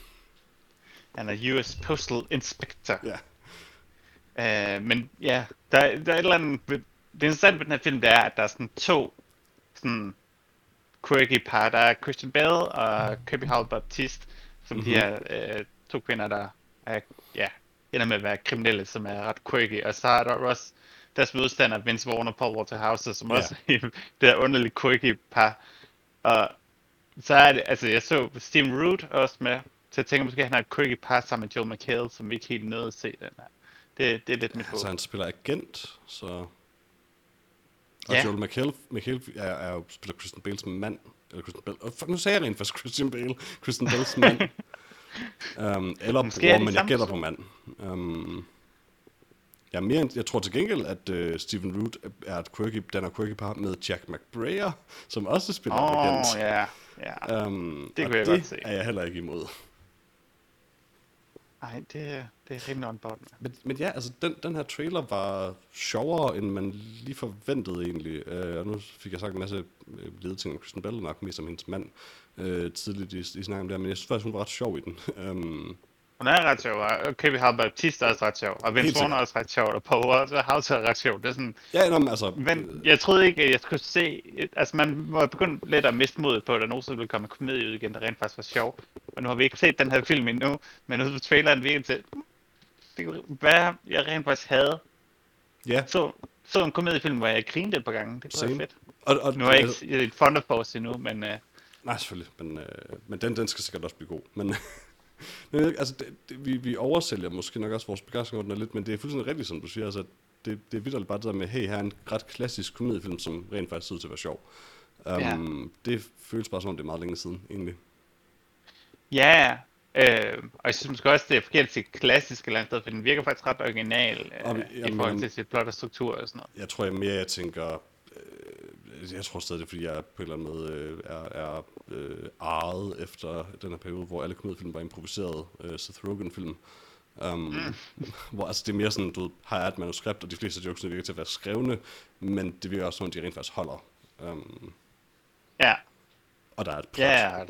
han er US Postal Inspector. Ja. Øh, men ja, der, der er et eller andet... Det interessante ved den her film, det er, at der er sådan to sådan quirky par. Der er Christian Bale og Kirby Howell Baptiste, som mm-hmm. de Mhm. her øh, to kvinder, der er, ja, ender med at være kriminelle, som er ret quirky. Og så er der også deres modstander, Vince Vaughn og Paul Walter Hauser, som Ja. også er det der underlige quirky par. Og så er det, altså jeg så Steven Root også med, så jeg tænker måske, at han har et quirky par sammen med Joel McHale, som vi ikke helt nåede at se den her. Det, det er lidt mit håb. Altså, han spiller agent, så... Og Ja. Joel McHale, McHale er, er jo, spiller Christian Bales mand. Eller Christian Bale. Oh, fuck, nu sagde jeg rent faktisk Christian Bale. Christian Bales mand. um, eller Måske er bror, men jeg gætter på mand. Um, ja, mere end, jeg tror til gengæld, at uh, Stephen Root er et quirky, den er quirky par med Jack McBrayer, som også spiller Åh, agent. ja, ja. Um, Det kunne jeg det godt se. er jeg heller ikke imod. Ej, det, det er rimelig on board. Men, men ja, altså den, den her trailer var sjovere, end man lige forventede egentlig. Uh, og nu fik jeg sagt en masse ledeting om Kristen Bell, nok mest som hendes mand, uh, tidligt i, i snakken her, men jeg synes faktisk, hun var ret sjov i den. Um, Hun er ret sjov, og Kirby Howell Baptiste er også ret sjov, og Vince Vaughn er også ret sjov, og Paul Walter Hauser er ret sjov. Det er sådan, ja, nå, men altså, men jeg troede ikke, at jeg skulle se, altså man var begyndt lidt at miste modet på, at der nogensinde ville komme en komedie ud igen, der rent faktisk var sjov. Og nu har vi ikke set den her film endnu, men på traileren virkede til, det være, jeg rent faktisk havde. ja, Så, så en komediefilm, hvor jeg grinede et par gange. Det være fedt. og, og, Nu er jeg ikke i Thunder Force endnu, men uh, Nej, selvfølgelig, men, øh, men den, den skal sikkert også blive god. Men, men altså, det, det, vi, vi oversælger måske nok også vores begejstring over den lidt, men det er fuldstændig rigtigt, som du siger. Altså, det, det er vildt bare det der med, hey, her er en ret klassisk komediefilm, som rent faktisk ud til at være sjov. Um, Ja. Det føles bare som om, det er meget længe siden, egentlig. Ja, øh, og jeg synes måske også, det er forkert at sige klassisk eller andet sted, for den virker faktisk ret original øh, Og- i jamen, forhold til sit plot og struktur og sådan noget. Jeg tror jeg mere, jeg tænker... Øh, jeg tror stadig, det er, fordi jeg på en eller anden måde øh, er, er øh, arret efter den her periode, hvor alle komediefilm var improviseret øh, Seth Rogen-film. Um, mm. Hvor altså, det er mere sådan, du ved, har jeg et manuskript, og de fleste jokes virker til at være skrevne, men det virker også som om, de rent faktisk holder. Um, Ja, og der er et plot. ja,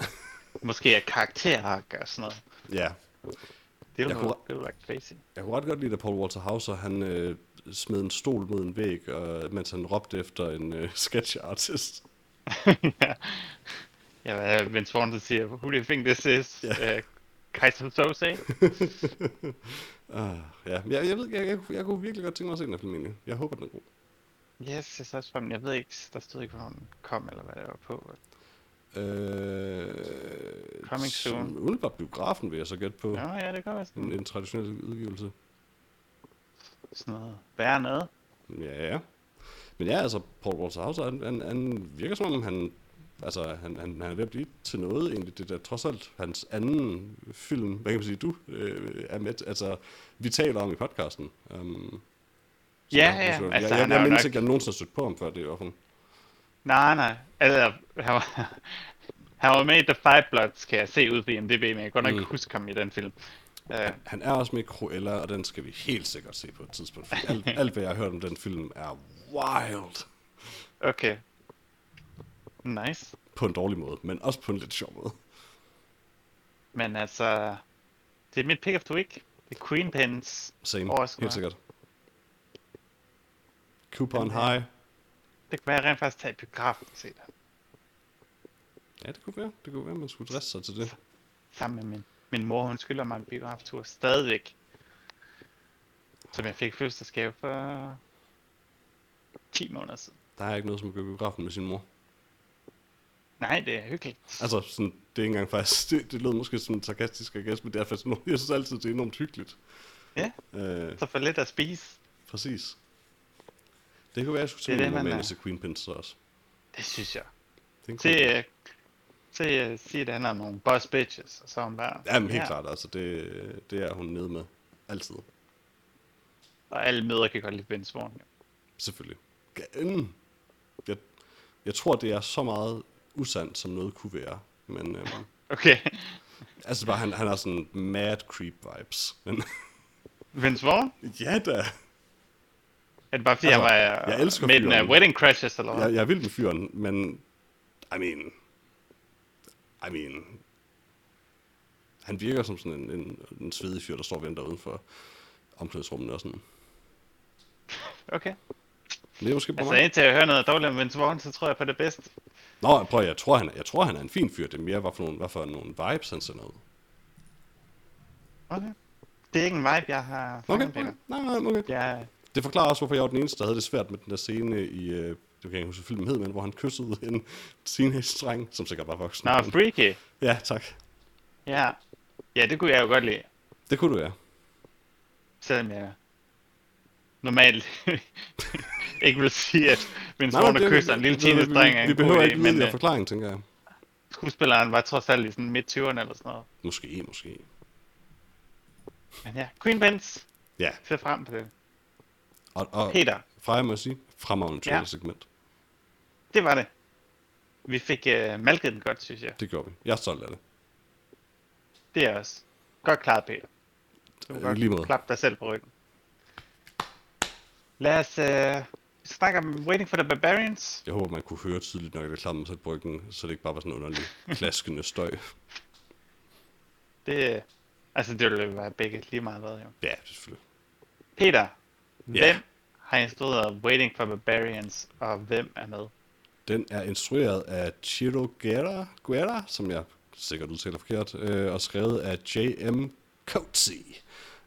måske er karakterer og sådan noget. ja. Det Jeg ville, kunne- det ville være crazy. Jeg kunne ret godt lide, at Paul Walter Hauser, han øh, smed en stol mod en væg, og, mens han råbte efter en øh, sketch artist. ja, ja, Vaughn så siger, who do you think this is? Ja. Uh, Kaiser Sose? Ah, ja, jeg, jeg ved, jeg, jeg, jeg kunne virkelig godt tænke mig at se den her film egentlig. Jeg håber, den er god. Yes, jeg så også. Jeg ved ikke, der stod ikke, hvornår den kom, eller hvad det var på. Øh, Coming soon. Umiddelbart biografen, vil jeg så gætte på. Nå, ja, det være sådan, En, en traditionel udgivelse. Sådan noget. Værre noget. Ja, ja. Men ja, altså, Paul Walter Hauser, han, han, han virker som om, han, altså, han, han, han er ved at blive til noget, egentlig. Det er trods alt hans anden film, hvad kan man sige, du øh, er med, altså, vi taler om i podcasten. Um, Ja, ja, Jeg, altså, jeg, jeg, jeg jo mindes ikke, at jeg nogensinde har stødt på ham før, det er i hvert fald. Nej, nej. Altså, han var, han var med i The Five Bloods, kan jeg se ud på IMDb, men jeg kan godt nok Mm. ikke huske ham i den film. Øh, Han er også med i Cruella, og den skal vi helt sikkert se på et tidspunkt. Alt, alt, hvad jeg har hørt om den film, er wild. okay. Nice. På en dårlig måde, men også på en lidt sjov måde. Men altså, det er mit pick of the week. Det er Queen Pins. Same, helt sikkert. Coupon her. high. Det kan være, at jeg rent faktisk tager i biografen og se det. Ja, det kunne være. Det kunne være, man skulle dresse sig til det. Sammen med min, min mor, hun skylder mig en biograftur stadigvæk. Som jeg fik fødselsdagsgave for 10 måneder siden. Der er ikke noget som at gå i biografen med sin mor. Nej, det er hyggeligt. Altså, sådan, det er ikke engang faktisk... Det, det lød måske som en sarkastisk gæst, men det er faktisk... enormt- Jeg synes altid, det er enormt hyggeligt. Ja, Øh, så for lidt at spise. præcis. Det kunne være, at jeg skulle Det tage det, min mor man med er. Queen Pins så også. Det synes jeg. Det en Se, øh, sige, at han er nogle boss bitches, og så hun bare... Jamen, helt klart, altså, det, det er hun nede med. Altid. Og alle møder kan godt lide Vince Vaughn. jo. Selvfølgelig. Mm. Jeg, jeg tror, det er så meget usandt, som noget kunne være. Men øhm, Okay. altså bare, han, han har sådan mad creep vibes. Men Vince Vaughn? ja da. Er det bare fordi, Altså, han var jeg elsker med fyren. uh, Wedding Crashes, eller hvad? Jeg, jeg er vild med fyren, men... I mean... I mean... Han virker som sådan en, en, en svedig fyr, der står og venter uden for omklædningsrummene og sådan. Okay. Men det er måske bare Altså mig. indtil jeg hører noget dårligt om Vince Vaughn, så tror jeg på det bedste. Nå, prøv jeg tror, han, er- jeg tror, han er en fin fyr. Det er mere, hvad for nogle, hvad for nogle vibes han sender ud. Okay. Det er ikke en vibe, jeg har Okay, okay. Nej, nej, okay. Jeg, Det forklarer også, hvorfor jeg var den eneste, der havde det svært med den der scene i... Øh, det kan ikke huske, filmen hed, men hvor han kyssede en teenage-dreng, som sikkert var voksen. Nå, freaky. Ja, tak. Ja. Ja, det kunne jeg jo godt lide. Det kunne du, ja. Selvom jeg normalt ikke vil sige, at nej, Vaughn det- kysser en lille teenage-dreng er Vi, en vi behøver ikke men øh, forklaring, tænker jeg. skuespilleren var trods alt i sådan midt-20'erne eller sådan noget. Måske, måske. Men ja, Queen Pins. Ja, Ser frem til det. og, og Peter, Freja må sige, fremragende Ja. Det var det. Vi fik uh, malket den godt, synes jeg. Det gjorde vi. Jeg er stolt af det. Det er også. Godt klaret, Peter. Du Øh, kan i lige måde. klappe dig selv på ryggen. Lad os uh, snakke om Waiting for the Barbarians. Jeg håber, man kunne høre tydeligt, når jeg klammer sig på ryggen, så det ikke bare var sådan en underlig klaskende støj. Det, altså, det ville være begge lige meget hvad, jo. Ja, selvfølgelig. Peter, Ja. hvem har instrueret Waiting for Barbarians, og hvem er med? Den er instrueret af Chiro Guerra, Guerra som jeg sikkert udtaler forkert, øh, og skrevet af J.M. Coetzee.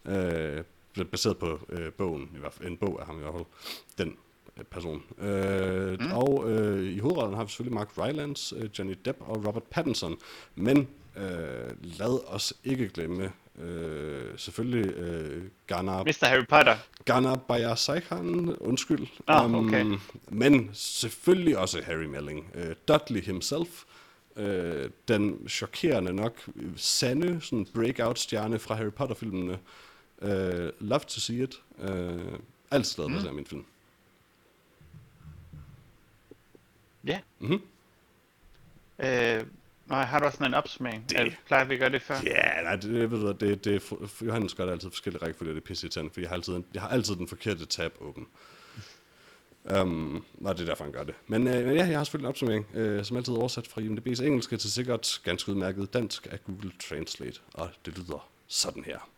Øh, baseret på øh, bogen, i hvert fald, en bog af ham i hvert fald, den øh, person. Øh, mm. Og øh, i hovedrollen har vi selvfølgelig Mark Rylance, øh, Johnny Depp og Robert Pattinson. Men øh, lad os ikke glemme øh, selvfølgelig øh, Ghana Mr. Harry Potter. Ghana Bayasaikan, undskyld. Ah, okay. men selvfølgelig også Harry Melling. Uh, Dudley himself. Uh, den chokerende nok sande sådan breakout-stjerne fra Harry Potter-filmene. Uh, love to see it. Uh, altid mm. af min film. Ja. Mhm. Øh, nej, har du også sådan en opsummering? Det-. Plejer vi at gøre det før? Ja, nej, det, ved du, det, det, for, Johannes gør det altid forskellige rækkefølge, det er pisse fordi jeg har altid, jeg har altid den forkerte tab åben. Um, og det er derfor, han gør det. Men øh, men ja, jeg har selvfølgelig en opsummering, øh, som altid oversat fra IMDb's engelske til sikkert ganske udmærket dansk af Google Translate. Og det lyder sådan her.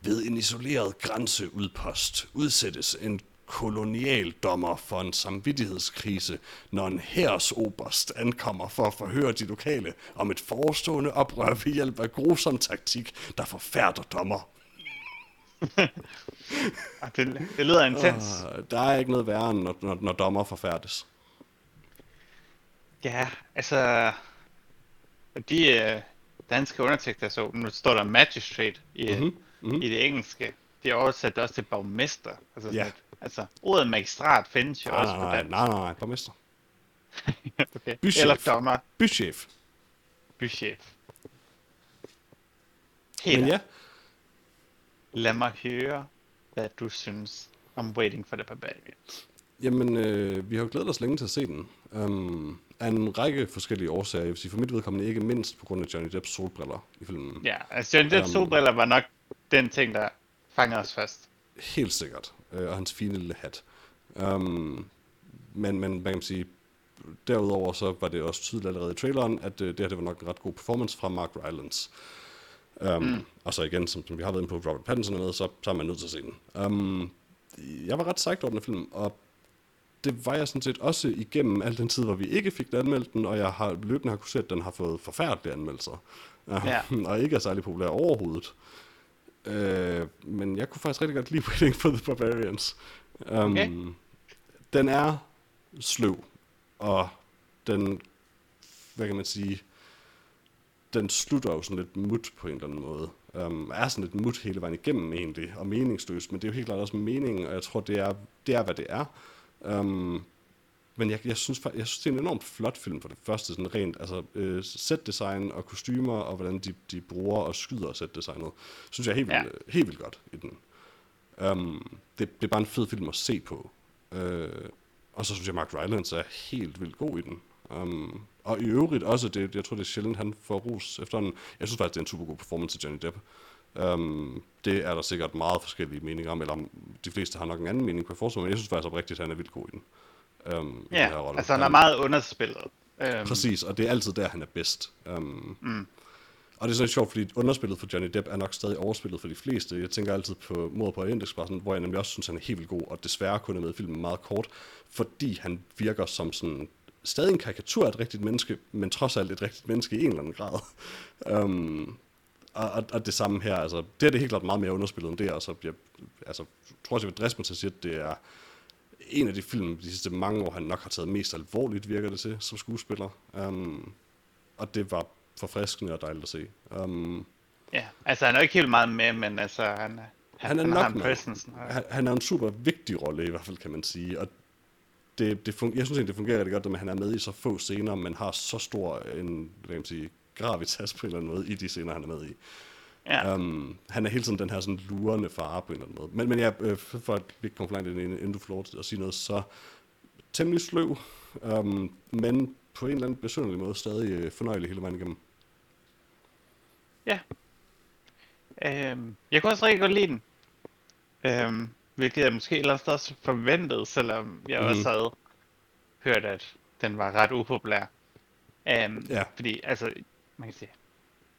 Ved en isoleret grænseudpost udsættes en kolonialdommer for en samvittighedskrise, når en hersoberst ankommer for at forhøre de lokale om et forestående oprør ved hjælp af grusom taktik, der forfærder dommer. Ah, det, det lyder intens. Og der er ikke noget værre, når, når, når dommer forfærdes. Ja, altså... De øh, danske undertekster, så nu står der magistrate i, Mhm, mm-hmm. mhm. i det engelske. De er oversat også til borgmester. Altså, Ja. altså ordet magistrat findes jo Nej, også nej, på dansk. nej, nej, nej, borgmester. okay. Bychef. Eller dommer, Bychef. bychef. Men ja, Lad mig høre, hvad du synes om Waiting for the Barbarians. Jamen, øh, vi har jo glædet os længe til at se den. Um, af en række forskellige årsager. Jeg vil sige, for mit vedkommende ikke mindst på grund af Johnny Depps solbriller i filmen. Ja, altså Johnny Depps Øhm. solbriller var nok den ting, der fanger os først. Helt sikkert. Øh, og hans fine lille hat. Um, men, men man kan sige, derudover så var det også tydeligt allerede i traileren, at øh, det her det var nok en ret god performance fra Mark Rylance. Um, mm. Og så igen, som, som vi har været inde på, Robert Pattinson og noget, så, så er man nødt til at se den. Um, jeg var ret psyched over den film, og det var jeg sådan set også igennem al den tid, hvor vi ikke fik den anmeldt den, og jeg har løbende har kunne se, at den har fået forfærdelige anmeldelser. Ja. og ikke er særlig populær overhovedet. Øh, men jeg kunne faktisk rigtig godt lide Waiting for the Barbarians. Um, Okay. Den er sløv, og den, hvad kan man sige, den slutter jo sådan lidt mut på en eller anden måde. Um, er sådan lidt mut hele vejen igennem egentlig, og meningsløs, men det er jo helt klart også meningen, og jeg tror, det er, det er hvad det er. Um, men jeg, jeg, synes, jeg synes, det er en enormt flot film for det første, sådan rent altså, øh, setdesign og kostymer, og hvordan de, de bruger og skyder setdesignet, synes jeg er helt, Ja. vildt, helt vildt godt i den. Um, det, det er bare en fed film at se på. Uh, og så synes jeg, Mark Rylance er helt vildt god i den. Um, og i øvrigt også, det, jeg tror, det er sjældent, han får ros efterhånden. Jeg synes faktisk, det er en super god performance til Johnny Depp. Um, det er der sikkert meget forskellige meninger om, eller de fleste har nok en anden mening på forsvaret, men jeg synes faktisk oprigtigt, at han er vildt god i den. Um, i den her Ja, rolle. altså han er meget underspillet. Øhm, Præcis, og det er altid der, han er bedst. Um, mm. Og det er så sjovt, fordi underspillet for Johnny Depp er nok stadig overspillet for de fleste. Jeg tænker altid på Mord på Orientexpressen, hvor jeg nemlig også synes, han er helt vildt god, og desværre kun er med i filmen meget kort, fordi han virker som sådan stadig en karikatur af et rigtigt menneske, men trods alt et rigtigt menneske i en eller anden grad. Um, og, og, og det samme her, altså, det er det helt klart meget mere underspillet end det, og så jeg, altså, tror også, jeg vil mig til at sige, at det er en af de film de sidste mange år, han nok har taget mest alvorligt, virker det til, som skuespiller. Um, og det var forfriskende og dejligt at se. Um, Ja, altså han er ikke helt meget med, men altså han, han, Han er han nok har en presence. Han, han er en super vigtig rolle i hvert fald, kan man sige. Og det, det fun- jeg synes egentlig, det fungerer rigtig godt, at han er med i så få scener, men har så stor en hvad kan man sige, gravitas på en eller anden måde i de scener, han er med i. ja, Um, han er hele tiden den her sådan lurende far på en eller anden måde. Men, men ja, øh, for at vi ikke kommer for langt ind, inden du får lov til at sige noget, så temmelig sløv, um, men på en eller anden besynderlig måde stadig øh, fornøjelig hele vejen igennem. ja. Øhm, jeg kunne også rigtig godt lide den. Øhm, hvilket jeg måske ellers også forventede, selvom jeg Mhm. også havde hørt, at den var ret upopulær. Øhm, Ja. Fordi, altså, man kan sige,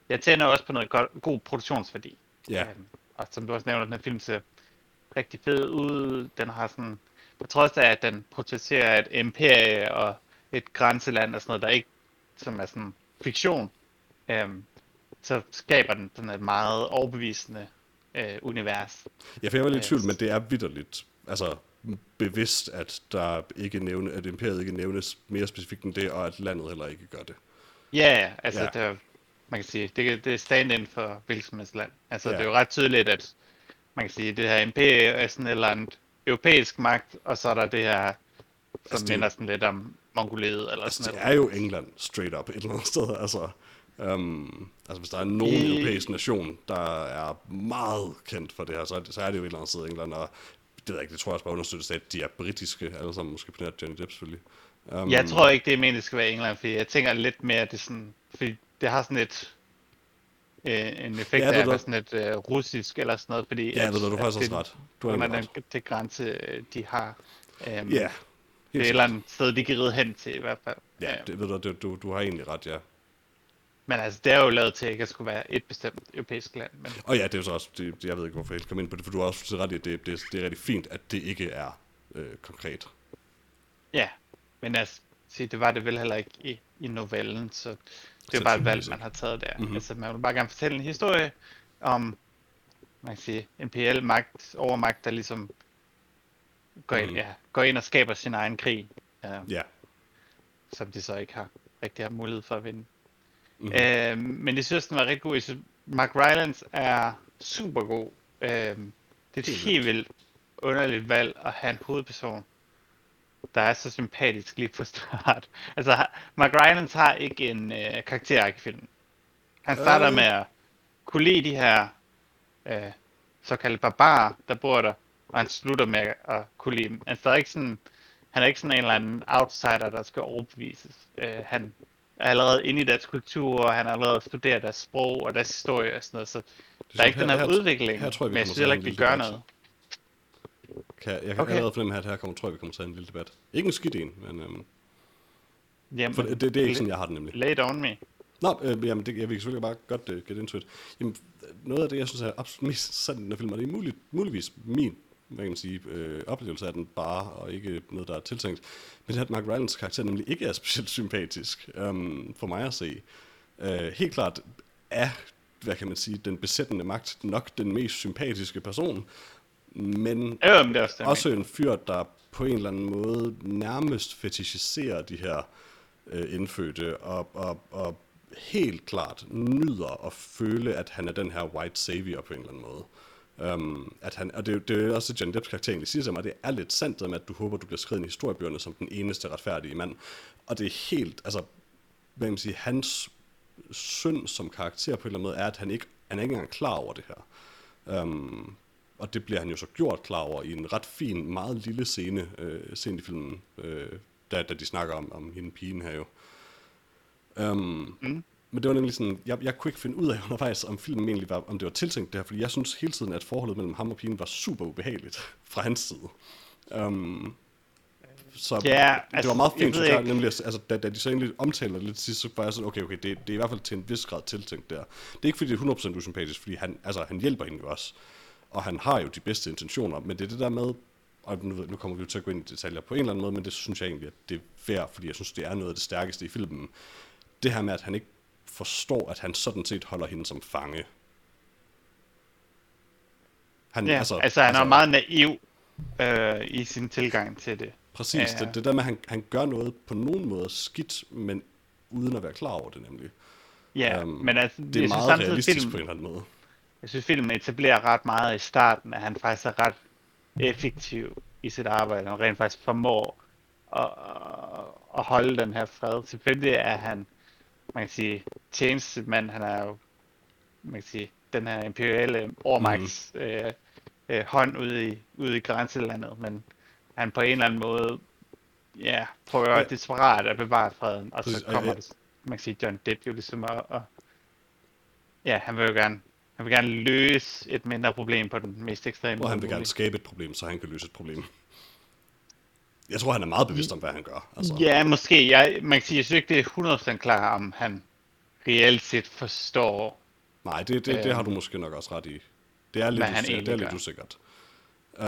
jeg tænder også på noget godt, god produktionsværdi. Ja, Øhm, og som du også nævner, den her film ser rigtig fed ud. Den har sådan, på trods af, at den portrætterer et imperie og et grænseland og sådan noget, der ikke, som er sådan fiktion, øhm, så skaber den sådan et meget overbevisende øh, univers. ja for jeg var lidt i tvivl, men det er vidderligt. Altså, bevidst, at der ikke nævne, at imperiet ikke nævnes mere specifikt end det, og at landet heller ikke gør det. Ja, altså, Ja. ja. Man kan sige, det, det er stand-in for hvilket som helst land. Altså, Ja. det er jo ret tydeligt, at man kan sige, det her imperie er sådan et eller andet europæisk magt, og så er der det her, som Altså, det er minder sådan lidt om Mongoliet, eller Altså, sådan det noget. er jo England, straight up, et eller andet sted. Altså, um, altså hvis der er nogen I- europæisk nation, der er meget kendt for det her, så er det, så er det jo et eller andet sted England, og det ved jeg ikke, det tror jeg også bare understøttes af, at de er britiske, alle sammen, måske på nær Johnny Depp selvfølgelig. Um, Jeg tror ikke, det er meningen, det skal være England, fordi jeg tænker lidt mere, at det er sådan, fordi det har sådan et, øh, en effekt Ja, det af er at være sådan et øh, russisk eller sådan noget, fordi Ja, at, det, du har at faktisk det, ret. Du har under egentlig den, ret. det grænse, øh, de har. Øhm, Ja, det er et eller andet sted, de kan ride hen til i hvert fald. Ja, Øhm, det ved du, det, du, du har egentlig ret, ja. Men altså, det er jo lavet til at skulle være et bestemt europæisk land. Men Og ja, det er jo så også, det, jeg ved ikke, hvorfor jeg kom ind på det, for du har også ret i, at det, det, det er rigtig fint, at det ikke er øh, konkret. ja, men altså, sige, det var det vel heller ikke i, i novellen, så det er bare et valg, man har taget der. Mhm. Mm-hmm. Altså, man vil bare gerne fortælle en historie om, man kan sige, imperial magt, overmagt, der ligesom går ind, Mhm. ja, går ind og skaber sin egen krig, øh, Ja. som de så ikke har rigtig har mulighed for at vinde. Mhm. Mm-hmm. Øh, men jeg synes, den var rigtig god. Jeg synes, Mark Rylance er super god. Øh, det er et helt vildt underligt valg at have en hovedperson, der er så sympatisk lige på start. Altså, Mark Rylance har ikke en øh, karakterark i filmen. Han starter Øh. med at kunne lide de her øh, såkaldte barbarer, der bor der, og han slutter med at kunne lide dem. Han er ikke sådan han er ikke sådan en eller anden outsider, der skal overbevises. Øh, han er allerede inde i deres kultur, og han har allerede studeret deres sprog og deres historie og sådan noget, så der er ikke den her, her- udvikling, her tror jeg, vi men jeg synes heller ikke, vi gør noget. Kan, jeg kan Okay. allerede fornemme, at her kommer, tror jeg, vi kommer til at have en lille debat. Ikke en skidt en, men øhm, Jamen, for det, det, er ikke sådan, jeg har det nemlig. Lay it on me. Nå, øh, jamen, det, jeg vil selvfølgelig bare godt uh, get into it. Jamen, noget af det, jeg synes er absolut mest interessant i den her film, og det er muligt, muligvis min hvad kan man sige, øh, oplevelse af den bare, og ikke noget, der er tiltænkt. Men det er, at Mark Rylance karakter nemlig ikke er specielt sympatisk, um, for mig at se. Uh, helt klart er, hvad kan man sige, den besættende magt nok den mest sympatiske person, men Ja, men det er også også en fyr, der på en eller anden måde nærmest fetishiserer de her øh, indfødte, og, og, og helt klart nyder at føle, at han er den her white savior på en eller anden måde. Um, at han, og det, er det er også Johnny Depps karakter egentlig siger til mig, det er lidt sandt med, at du håber, du bliver skrevet i historiebøgerne som den eneste retfærdige mand. Og det er helt, altså, hvad man sige, hans synd som karakter på en eller anden måde, er, at han ikke, han er ikke engang klar over det her. Um, og det bliver han jo så gjort klar over i en ret fin, meget lille scene, øh, sent i filmen, øh, da, da de snakker om, om hende pigen her jo. Um, mm. Men det var nemlig sådan, jeg, jeg kunne ikke finde ud af undervejs, om filmen egentlig var, om det var tiltænkt det her, fordi jeg synes hele tiden, at forholdet mellem ham og pigen var super ubehageligt fra hans side. Um, så Ja, det altså, var meget jeg fint, synes jeg, nemlig, altså, da, da de så egentlig omtaler det lidt sidst, så var jeg sådan, okay, okay, det, det er i hvert fald til en vis grad tiltænkt der. Det er ikke fordi, det er 100% usympatisk, fordi han, altså, han hjælper hende jo også, og han har jo de bedste intentioner, men det er det der med, og nu, nu kommer vi jo til at gå ind i detaljer på en eller anden måde, men det synes jeg egentlig, at det er fair, fordi jeg synes, det er noget af det stærkeste i filmen. Det her med, at han ikke forstår, at han sådan set holder hende som fange. Han, Ja, altså, altså han er meget naiv øh, i sin tilgang til det. Præcis, Ja. Det, det der med, at han, han gør noget på nogen måde skidt, men uden at være klar over det nemlig. Ja, Øhm, men altså, Det er synes meget samtidig, realistisk film, på en eller anden måde. Jeg synes, filmen etablerer ret meget i starten, at han faktisk er ret effektiv i sit arbejde, og rent faktisk formår at, at holde den her fred. Selvfølgelig er han, man kan sige, tjenestemand, han er jo, man kan sige, den her imperiale overmagts mm. øh, øh, hånd ude i, ude i grænselandet, men han på en eller anden måde, ja, prøver Ja. desperat at bevare freden, og så kommer det, man kan sige, John Depp jo ligesom og, og ja, han vil jo gerne, han vil gerne løse et mindre problem på den mest ekstreme Og han vil gerne skabe et problem, så han kan løse et problem. Jeg tror, han er meget bevidst om, hvad han gør. Altså, Ja, måske. Jeg, man kan sige, jeg synes ikke, det er 100% klar, om han reelt set forstår. Nej, det, det, det har Øhm, du måske nok også ret i. Det er lidt, usikkert, det er lidt gør. usikkert.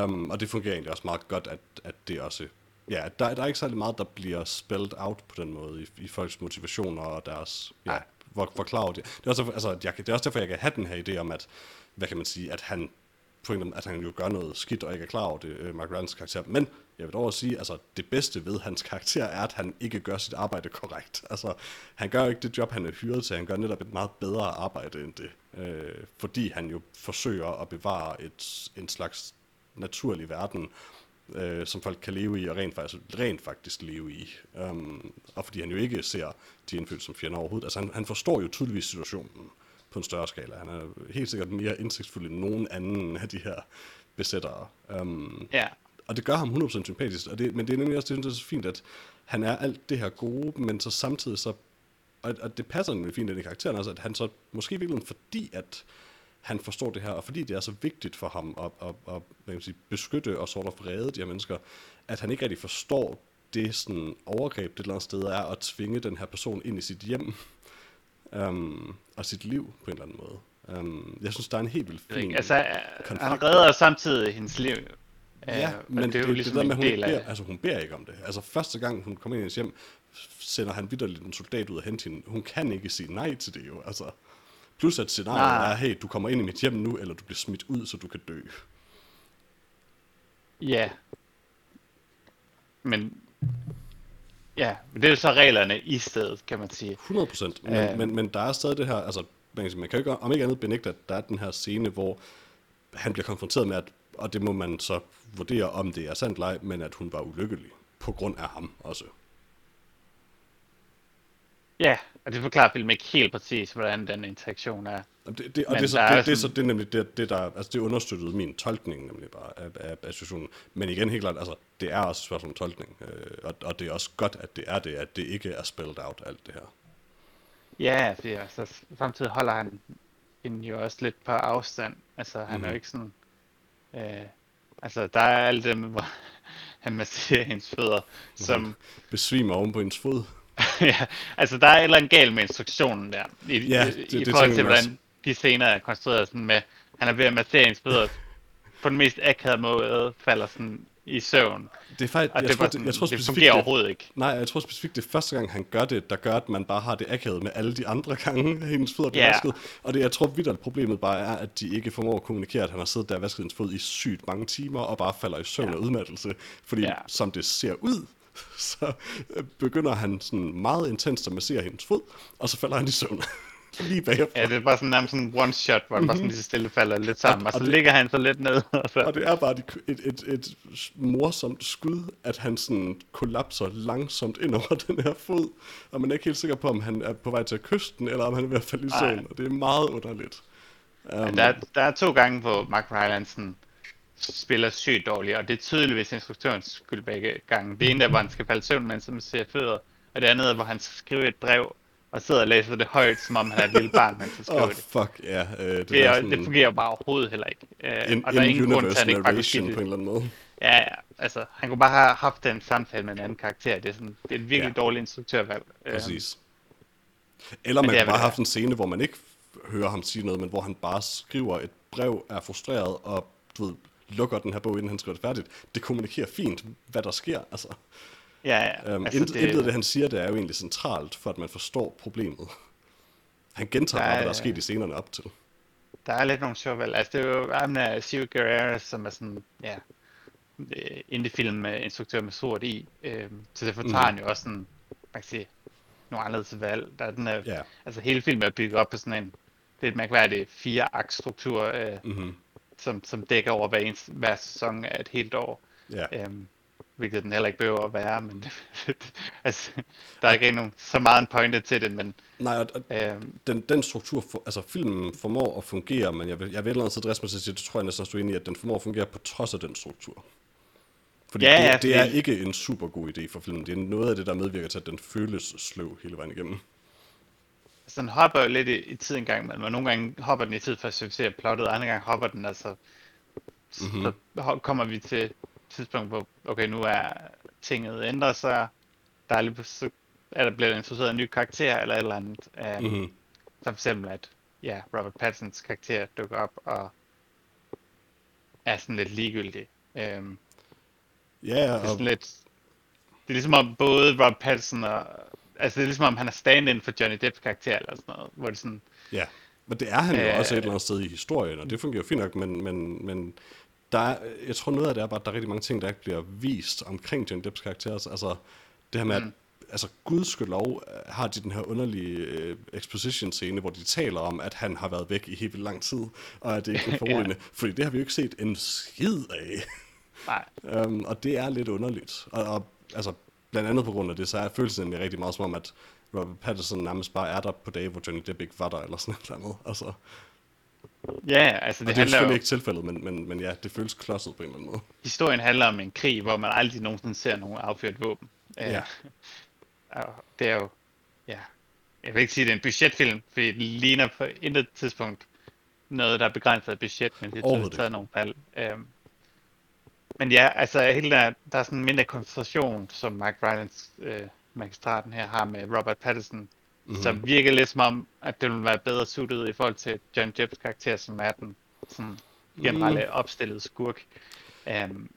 Um, og det fungerer egentlig også meget godt, at, at det også... Ja, der, der er ikke særlig meget, der bliver spelled out på den måde i, i folks motivationer og deres... Ja hvor, hvor klar det. Det er, også derfor, altså, jeg, det er også derfor, jeg kan have den her idé om, at, hvad kan man sige, at han, pointen at han jo gør noget skidt og ikke er klar over det, øh, Mark Rylance karakter. Men jeg vil dog også sige, altså det bedste ved hans karakter er, at han ikke gør sit arbejde korrekt. Altså, han gør ikke det job, han er hyret til. Han gør netop et meget bedre arbejde end det. Øh, fordi han jo forsøger at bevare et, en slags naturlig verden, øh, som folk kan leve i, og rent faktisk, rent faktisk leve i. Um, og fordi han jo ikke ser de indfødte som fjender overhovedet. Altså han, han forstår jo tydeligvis situationen på en større skala. Han er helt sikkert mere indsigtsfuld end nogen anden af de her besættere. Um, Ja, og det gør ham 100% sympatisk, og det, men det er nemlig også det, synes jeg er så fint, at han er alt det her gode, men så samtidig så, og, og det passer nemlig fint ind i karakteren også, at han så måske i virkeligheden, fordi at han forstår det her, og fordi det er så vigtigt for ham at, at, at hvad kan sige, beskytte og sort of redde de her mennesker, at han ikke rigtig forstår det sådan overgreb, det et eller andet sted er at tvinge den her person ind i sit hjem um, og sit liv på en eller anden måde. Um, jeg synes, der er en helt vildt fin... Altså, konflikt. han redder samtidig hendes liv. Ja, og men det, det er jo ligesom det der med, hun ikke af beder, altså hun beder ikke om det. Altså første gang hun kommer ind i hendes hjem, sender han vidderligt en soldat ud og hente hende. Hun kan ikke sige nej til det jo, altså. Plus at scenariet Nej. er, hey, du kommer ind i mit hjem nu, eller du bliver smidt ud, så du kan dø. Ja. Men... Ja, men det er jo så reglerne i stedet, kan man sige. 100 procent. Men, Ja. men, men der er stadig det her, altså man man kan jo ikke, om ikke andet benægte, at der er den her scene, hvor han bliver konfronteret med, at, og det må man så vurdere, om det er sandt ej, men at hun var ulykkelig. På grund af ham også. Ja, og det forklarer filmen ikke helt præcis, hvordan den interaktion er. Det, det, og Men det er, så, er det, det, så det er nemlig det, det der, altså det understøttede min tolkning nemlig bare af, af, af situationen. Men igen helt klart, altså det er også et spørgsmål om tolkning, øh, og, og det er også godt, at det er det, at det ikke er spelled out alt det her. Ja, fordi altså, samtidig holder han hende jo også lidt på afstand. Altså, han mm. er Mhm. jo ikke sådan... Øh, altså, der er alt det, hvor han masserer hendes fødder, som... Besvimer oven på hendes fod. ja, altså, der er et eller andet galt med instruktionen der. I, Ja, i, det- i det forhold til, hvordan de scener er konstrueret sådan med... Han er ved at massere fødder på den mest akavede måde, falder sådan i søvn. Det er faktisk, Og jeg, det, tror, det, sådan, jeg tror det specifikt, fungerer det, overhovedet ikke. nej, jeg tror specifikt, det er første gang, han gør det, der gør, at man bare har det akavet med alle de andre gange, hendes fødder bliver Ja. vasket. Og det, jeg tror vidt, at problemet bare er, at de ikke formår at kommunikere, at han har siddet der og vasket hendes fod i sygt mange timer, og bare falder i søvn Ja. af udmattelse. Fordi Ja. som det ser ud, så øh, begynder han sådan meget intenst at massere hendes fod, og så falder han i søvn. Lige bagefter. Ja, det er bare sådan nærmest sådan en one shot, hvor han bare sådan lige så stille falder lidt sammen, og, og så det- ligger han så lidt ned, og så... Og det er bare et, et, et, et morsomt skud, at han sådan kollapser langsomt ind over den her fod, og man er ikke helt sikker på, om han er på vej til den, eller om han er ved at falde i søvn, og det er meget underligt. Men der, er- der er to gange, hvor Mark Rylandsen spiller sygt dårligt, og det er tydeligvis instruktørens skyld begge gange. Det ene er, hvor han skal falde søvn, mens han ser fødder, og det andet er, hvor han skriver et brev, og sidder og læser det højt, som om han er et lille barn, mens han skriver oh, det. fuck, ja. Øh, det, Det, er sådan det fungerer bare overhovedet heller ikke. Øh, en, og der er ingen grund til, at han ikke bare kunne sige på en det. eller anden måde. Ja, ja, altså, han kunne bare have haft den samtale med en anden karakter. Det er, sådan, det er et virkelig Ja. dårligt instruktørvalg. Øh, Præcis. Eller man det kan bare have det haft en scene, hvor man ikke hører ham sige noget, men hvor han bare skriver et brev, er frustreret og du ved, lukker den her bog, inden han skriver det færdigt. Det kommunikerer fint, hvad der sker. Altså, Ja, ja. um, altså, intet, intet af det, han siger, det er jo egentlig centralt, for at man forstår problemet. Han gentager bare, hvad der er sket i scenerne op til. Der er lidt nogle sjove valg. Altså, det er jo ham der Guerrero, som er sådan, ja, øh, indie-film med instruktør med sort i. Øh, så derfor tager Mhm. han jo også sådan, man kan sige, nogle anderledes valg. Der er den her, Ja. altså hele filmen er bygget op på sådan en lidt mærkværdig fire akt struktur, øh, Mm-hmm. Som, som dækker over hver, eneste, hver sæson af et helt år. Ja. Øhm, hvilket den heller ikke behøver at være, men altså, der er ikke nogen, så meget en pointe til det, men Nej, og, og øhm, den, den struktur, for, altså filmen formår at fungere, men jeg vil, jeg vil et eller andet sted mig til at sige, det tror jeg næsten også, du er enig i, at den formår at fungere på trods af den struktur. Fordi Ja, det, ja, det er fordi- ikke en super god idé for filmen. Det er noget af det, der medvirker til, at den føles sløv hele vejen igennem. Den hopper jo lidt i, i tid en gang imellem, og nogle gange hopper den i tid for at servicere plottet, og andre gange hopper den altså... Mm-hmm. Så ho- kommer vi til et tidspunkt, hvor okay, nu er tinget ændret sig, der er lige så er der blevet introduceret en ny karakter, eller et eller andet. Um, mm-hmm. Mhm. Så for eksempel, at ja, Robert Pattinsons karakter dukker op, og er sådan lidt ligegyldig. Um, Ja, det er og, sådan lidt... Det er ligesom om både Robert Pattinson og... Altså det er ligesom om han er stand-in for Johnny Depps karakter, eller sådan noget, hvor det sådan... ja. Men det er han jo Øh. også et eller andet sted i historien, og det fungerer fint nok, men, men, men der er, jeg tror noget af det er bare, at der er rigtig mange ting, der ikke bliver vist omkring Johnny Depps karakter. Altså det her med, at altså gudskelov øh, har de den her underlige øh, exposition-scene, hvor de taler om, at han har været væk i helt lang tid, og at det ikke er forrygende, fordi det har vi jo ikke set en skid af. Nej, Um, og det er lidt underligt. Og, og altså, blandt andet på grund af det, så er følelsen nemlig rigtig meget som om, at Robert Pattinson nærmest bare er der på dage, hvor Johnny Depp ikke var der, eller sådan et eller andet. Altså, ja, altså det, det er selvfølgelig jo... ikke tilfældet, men, men, men ja, det føles klodset på en eller anden måde. Historien handler om en krig, hvor man aldrig nogensinde ser nogen affyret våben. Øh, Ja. og det er jo... Ja, jeg vil ikke sige, at det er en budgetfilm, fordi det ligner på intet tidspunkt noget, der er begrænset af budget, men det er tydeligt taget nogle valg. Øhm, men ja, altså hele der, der er sådan en mindre koncentration, som Mike Rylance, øh, magistraten her, har med Robert Pattinson, mm-hmm. som virker lidt som om, at det ville være bedre suited i forhold til John Depps karakter, som er den sådan generelle mm. opstillede skurk. Um,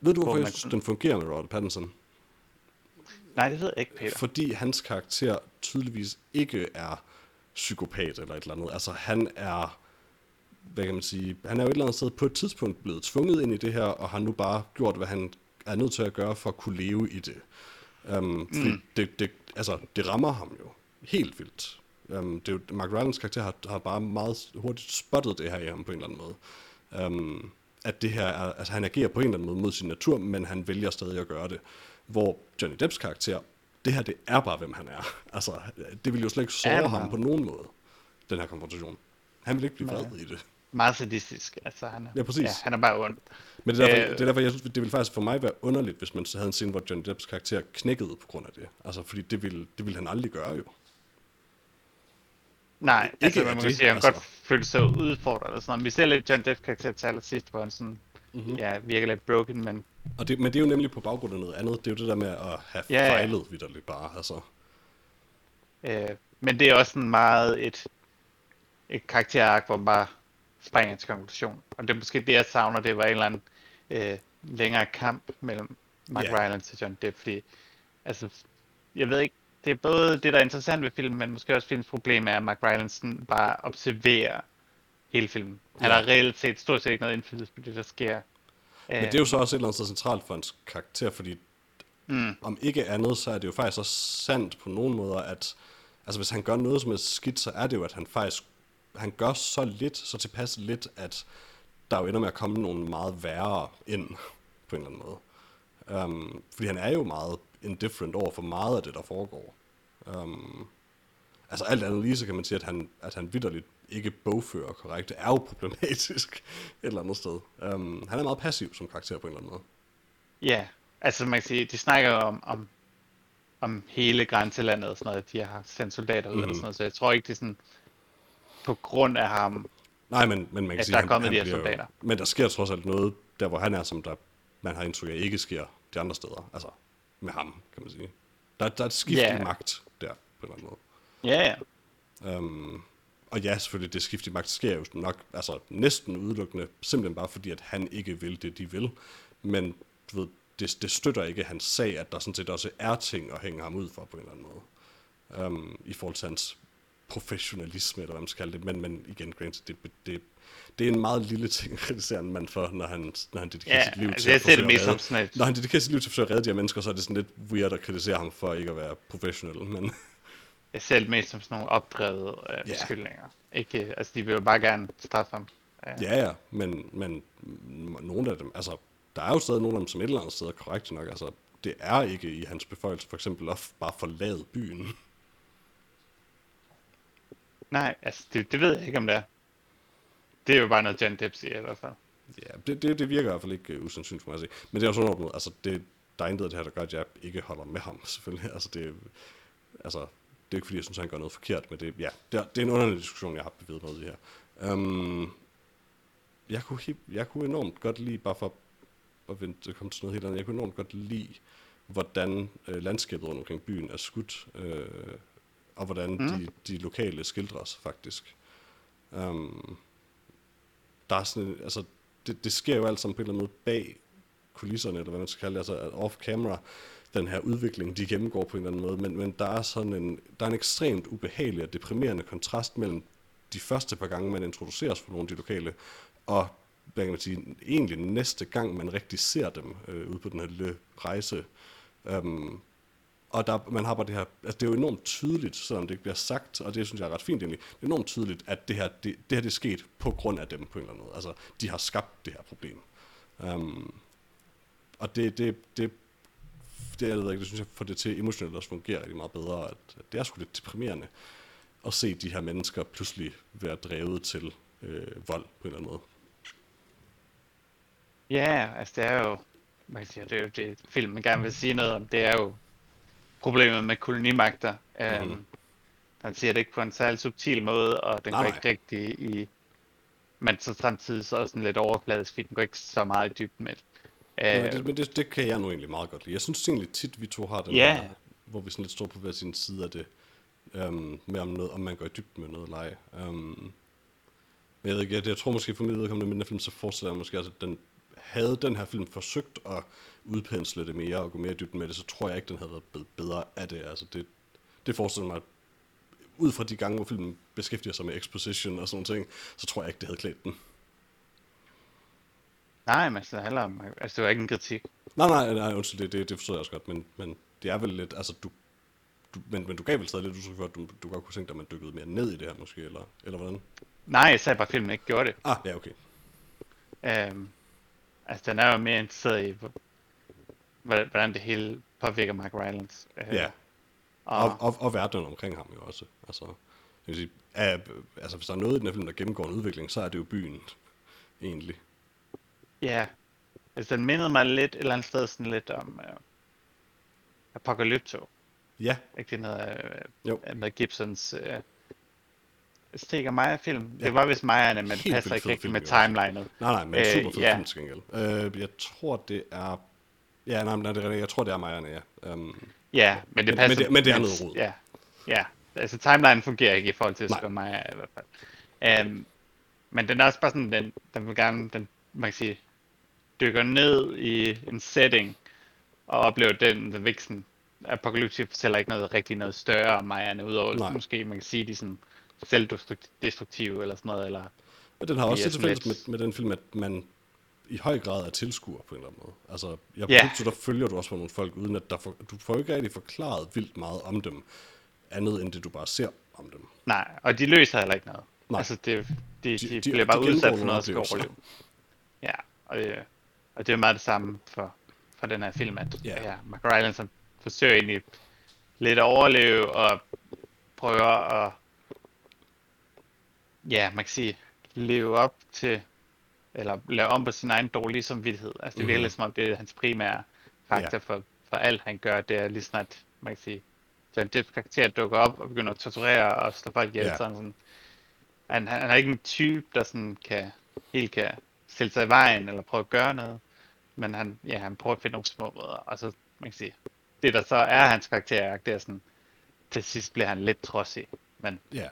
Ved du, Hvor hvorfor jeg synes, den fungerer med Robert Pattinson? nej, det ved jeg ikke, Peter. Fordi hans karakter tydeligvis ikke er psykopat eller et eller andet. Altså han er, hvad kan man sige, han er jo et eller andet sted på et tidspunkt blevet tvunget ind i det her, og har nu bare gjort, hvad han er nødt til at gøre for at kunne leve i det. Um, fordi mm. det, det, altså, det rammer ham jo helt vildt. Um, det er jo, Mark Rylance karakter har, har bare meget hurtigt spottet det her i ham på en eller anden måde. Um, at det her er, altså han agerer på en eller anden måde mod sin natur, men han vælger stadig at gøre det. Hvor Johnny Depps karakter, det her det er bare, hvem han er. Altså, det vil jo slet ikke såre ham på nogen måde, den her konfrontation. Han vil ikke blive vred i det. Meget sadistisk. Altså, han er, Ja, præcis. Ja, han er bare ond. Men det er, derfor, Øh. det er derfor, jeg synes, det ville faktisk for mig være underligt, hvis man så havde en scene, hvor Johnny Depps karakter knækkede på grund af det. Altså, fordi det ville, det ville han aldrig gøre jo. Nej, Ikke altså man kan det, sige, at han altså. godt føle sig udfordret. Eller sådan noget. Vi ser lidt John Depp karakter til allersidst, hvor han sådan, Mhm. mm-hmm. ja, virker lidt broken, men Og det, men det er jo nemlig på baggrund af noget andet. Det er jo det der med at have Ja, ja. fejlet vidderligt bare. Altså. Øh, men det er også sådan meget et, et karakterark, hvor man bare springer til konklusion. Og det er måske det, jeg savner, det var en eller anden øh, længere kamp mellem Mark yeah. Rylance og John Depp, fordi altså, jeg ved ikke, det er både det, der er interessant ved filmen, men måske også filmens problem er, at Mark Rylance bare observerer hele filmen. Han Ja. har reelt set stort set ikke noget indflydelse på det, der sker. Men det er jo så også et eller andet sted centralt for hans karakter, fordi Mm. om ikke andet, så er det jo faktisk også sandt på nogle måder, at altså hvis han gør noget som er skidt, så er det jo, at han faktisk han gør så lidt, så tilpas lidt, at der jo ender med at komme nogle meget værre ind på en eller anden måde. Um, fordi han er jo meget indifferent over for meget af det, der foregår. Um, altså alt andet lige, så kan man sige, at han, at han vidderligt ikke bogfører korrekt, er jo problematisk et eller andet sted. Um, han er meget passiv som karakter på en eller anden måde. Ja, altså man kan sige, de snakker om, om, om hele grænselandet og sådan noget, de har sendt soldater ud mm. Mhm. eller sådan noget, så jeg tror ikke, det er sådan på grund af ham. Nej, men, men man kan At sige, der er han- kommet han de her bliver jo- soldater. Men der sker trods alt noget, der hvor han er, som der, man har indtryk af ikke sker de andre steder. Altså med ham, kan man sige. Der, der er et skift Ja. i magt der, på en eller anden måde. Ja, ja. Um, og ja, selvfølgelig, det skift i magt sker jo nok altså, næsten udelukkende, simpelthen bare fordi, at han ikke vil det, de vil. Men du ved, det, det støtter ikke hans sag, at der sådan set også er ting at hænge ham ud for på en eller anden måde. Um, I forhold til hans professionalisme, eller hvad man skal kalde det. Men, men igen, granted, det, det, det er en meget lille ting at kritisere en mand for, når han, når han dedikerer Ja, sit liv altså, til jeg at det at mest som redde- sådan Når han dedikerer sit liv til at forsøge at redde de her mennesker, så er det sådan lidt weird at kritisere ham for ikke at være professionel. Men Jeg ser det mest som sådan nogle opdrevet øh, Ja. beskyldninger. Ikke, altså, de vil jo bare gerne straffe ham. Øh, Ja, ja, men, men nogle af dem, altså, der er jo stadig nogle af dem, som et eller andet sted er korrekt nok, altså, det er ikke i hans beføjelse, for eksempel at bare forlade byen. Nej, altså, det, det ved jeg ikke, om det er. Det er jo bare noget, John Depp siger i hvert fald. Ja, det, det, det virker i hvert fald ikke uh, usandsynligt for mig at se. Men det er jo sådan noget, altså, det, der er intet af det her, der gør, at jeg ikke holder med ham, selvfølgelig. Altså, det, altså, det er ikke fordi, jeg synes, han gør noget forkert, men det, ja, det, er, det er en underlig diskussion, jeg har bevæget med i her. Um, jeg, kunne, jeg kunne enormt godt lide, bare for at vente, at komme til noget helt andet, jeg kunne enormt godt lide, hvordan øh, landskabet rundt omkring byen er skudt, øh, og hvordan mm. de, de lokale skildres faktisk. Um, der er sådan, altså, det, det sker jo alt sammen på en eller anden måde bag kulisserne, eller hvad man skal kalde det, altså off-camera, den her udvikling, de gennemgår på en eller anden måde, men, men der er sådan en, der er en ekstremt ubehagelig og deprimerende kontrast mellem de første par gange, man introduceres for nogle af de lokale, og hvad kan man sige, egentlig næste gang, man rigtig ser dem øh, ude på den her lille rejse. Um, og der, man har bare det her, altså det er jo enormt tydeligt, selvom det ikke bliver sagt, og det synes jeg er ret fint egentlig, det er enormt tydeligt, at det her, det, det her det er sket på grund af dem på en eller anden måde. Altså, de har skabt det her problem. Um, og det, det, det, det, jeg ved ikke, det synes jeg får det til emotionelt også fungere rigtig meget bedre, at, at det er sgu lidt deprimerende at se de her mennesker pludselig være drevet til øh, vold på en eller anden måde. Ja, altså det er jo, man siger, det er jo det filmen gerne vil sige noget om, det er jo problemet med kolonimagter. Mhm. Um, han siger det ikke på en særlig subtil måde, og den Nej, går nej. ikke rigtig i, men så samtidig så også sådan lidt overfladisk, fordi den går ikke så meget i dybden med det. Øh, det, men det, det kan jeg nu egentlig meget godt lide. Jeg synes egentlig tit, vi to har den Ja. her, hvor vi sådan lidt står på hver sin side af det, um, med om, noget, om man går i dybden med noget leje. Um, men jeg ved ikke, jeg, jeg tror måske for mit vedkommende med den her film, så forestiller jeg måske, altså, at den, havde den her film forsøgt at udpensle det mere og gå mere i dybden med det, så tror jeg ikke, den havde været bedre af det. Altså det, det forestiller mig, ud fra de gange, hvor filmen beskæftiger sig med exposition og sådan noget ting, så tror jeg ikke, det havde klædt den. nej, men altså, det handler om, altså det var ikke en kritik. Nej, nej, nej, undskyld, det, det, det forstår jeg også godt, men, men det er vel lidt, altså du, du men, men du gav vel stadig lidt udtryk for, at du, du godt kunne tænke dig, at man dykkede mere ned i det her måske, eller, eller hvordan? Nej, jeg sagde bare, at filmen ikke gjorde det. Ah, ja, okay. Um, altså, den er jo mere interesseret i, hvordan det hele påvirker Mark Rylance. Uh, Ja, og, og, og, og verdenen omkring ham jo også. Altså, jeg vil sige, af, altså hvis der er noget i den her film, der gennemgår en udvikling, så er det jo byen, egentlig. Ja, altså den mindede mig lidt et eller andet sted sådan lidt om uh, Apocalypto. Ja, Ikke det noget Jo. med Gibsons uh, Stik og Maja-film? Ja. Det var vist Majerne, men det passer ikke fed rigtig film, med timelinet. nej, nej, men Øh, super fed ja. film til gengæld. Øh, jeg tror, det er... Ja, nej, men det er. Jeg tror, det er Majerne, ja. Um, Ja, men det passer. men det- men det er noget rod. Ja, ja. Altså timelen fungerer ikke i forhold til Nej. Og Maja i hvert fald. Um, men den er også bare sådan, den, den vil gerne, den, man kan sige, dykker ned i en setting, og oplever den, den viksen. Apocalypse fortæller ikke noget rigtig noget større om Majerne, udover Nej. måske man kan sige, de sådan selvdestruktive eller sådan noget, eller og den har også det fælles med, med den film, at man i høj grad er tilskuer på en eller anden måde. Altså, jeg Ja. yeah. så der følger du også på nogle folk, uden at der for, du får ikke rigtig forklaret vildt meget om dem, andet end det, du bare ser om dem. Nej, og de løser heller ikke noget. Nej. Altså, det, de, de, De- de, bliver bare de udsat for noget skal oplevelser. overleve. Ja, og det, og det er meget det samme for, for den her film, at Ja. ja. Mark Rylance han forsøger egentlig lidt at overleve og prøver at, ja, man kan sige, leve op til, eller lave om på sin egen dårlige samvittighed. Altså det virker Mhm. lidt som om, det er hans primære faktor for, for alt han gør, det er lige snart, man kan sige, John Depps karakter dukker op og begynder at torturere og slå folk ihjel. Ja. Sådan, sådan. Han, han, han er ikke en type, der sådan kan, helt kan stille sig i vejen eller prøve at gøre noget. Men han, ja, han prøver at finde nogle små måder. Og så, man kan sige, det der så er hans karakter, det er sådan, til sidst bliver han lidt trodsig. Men Ja.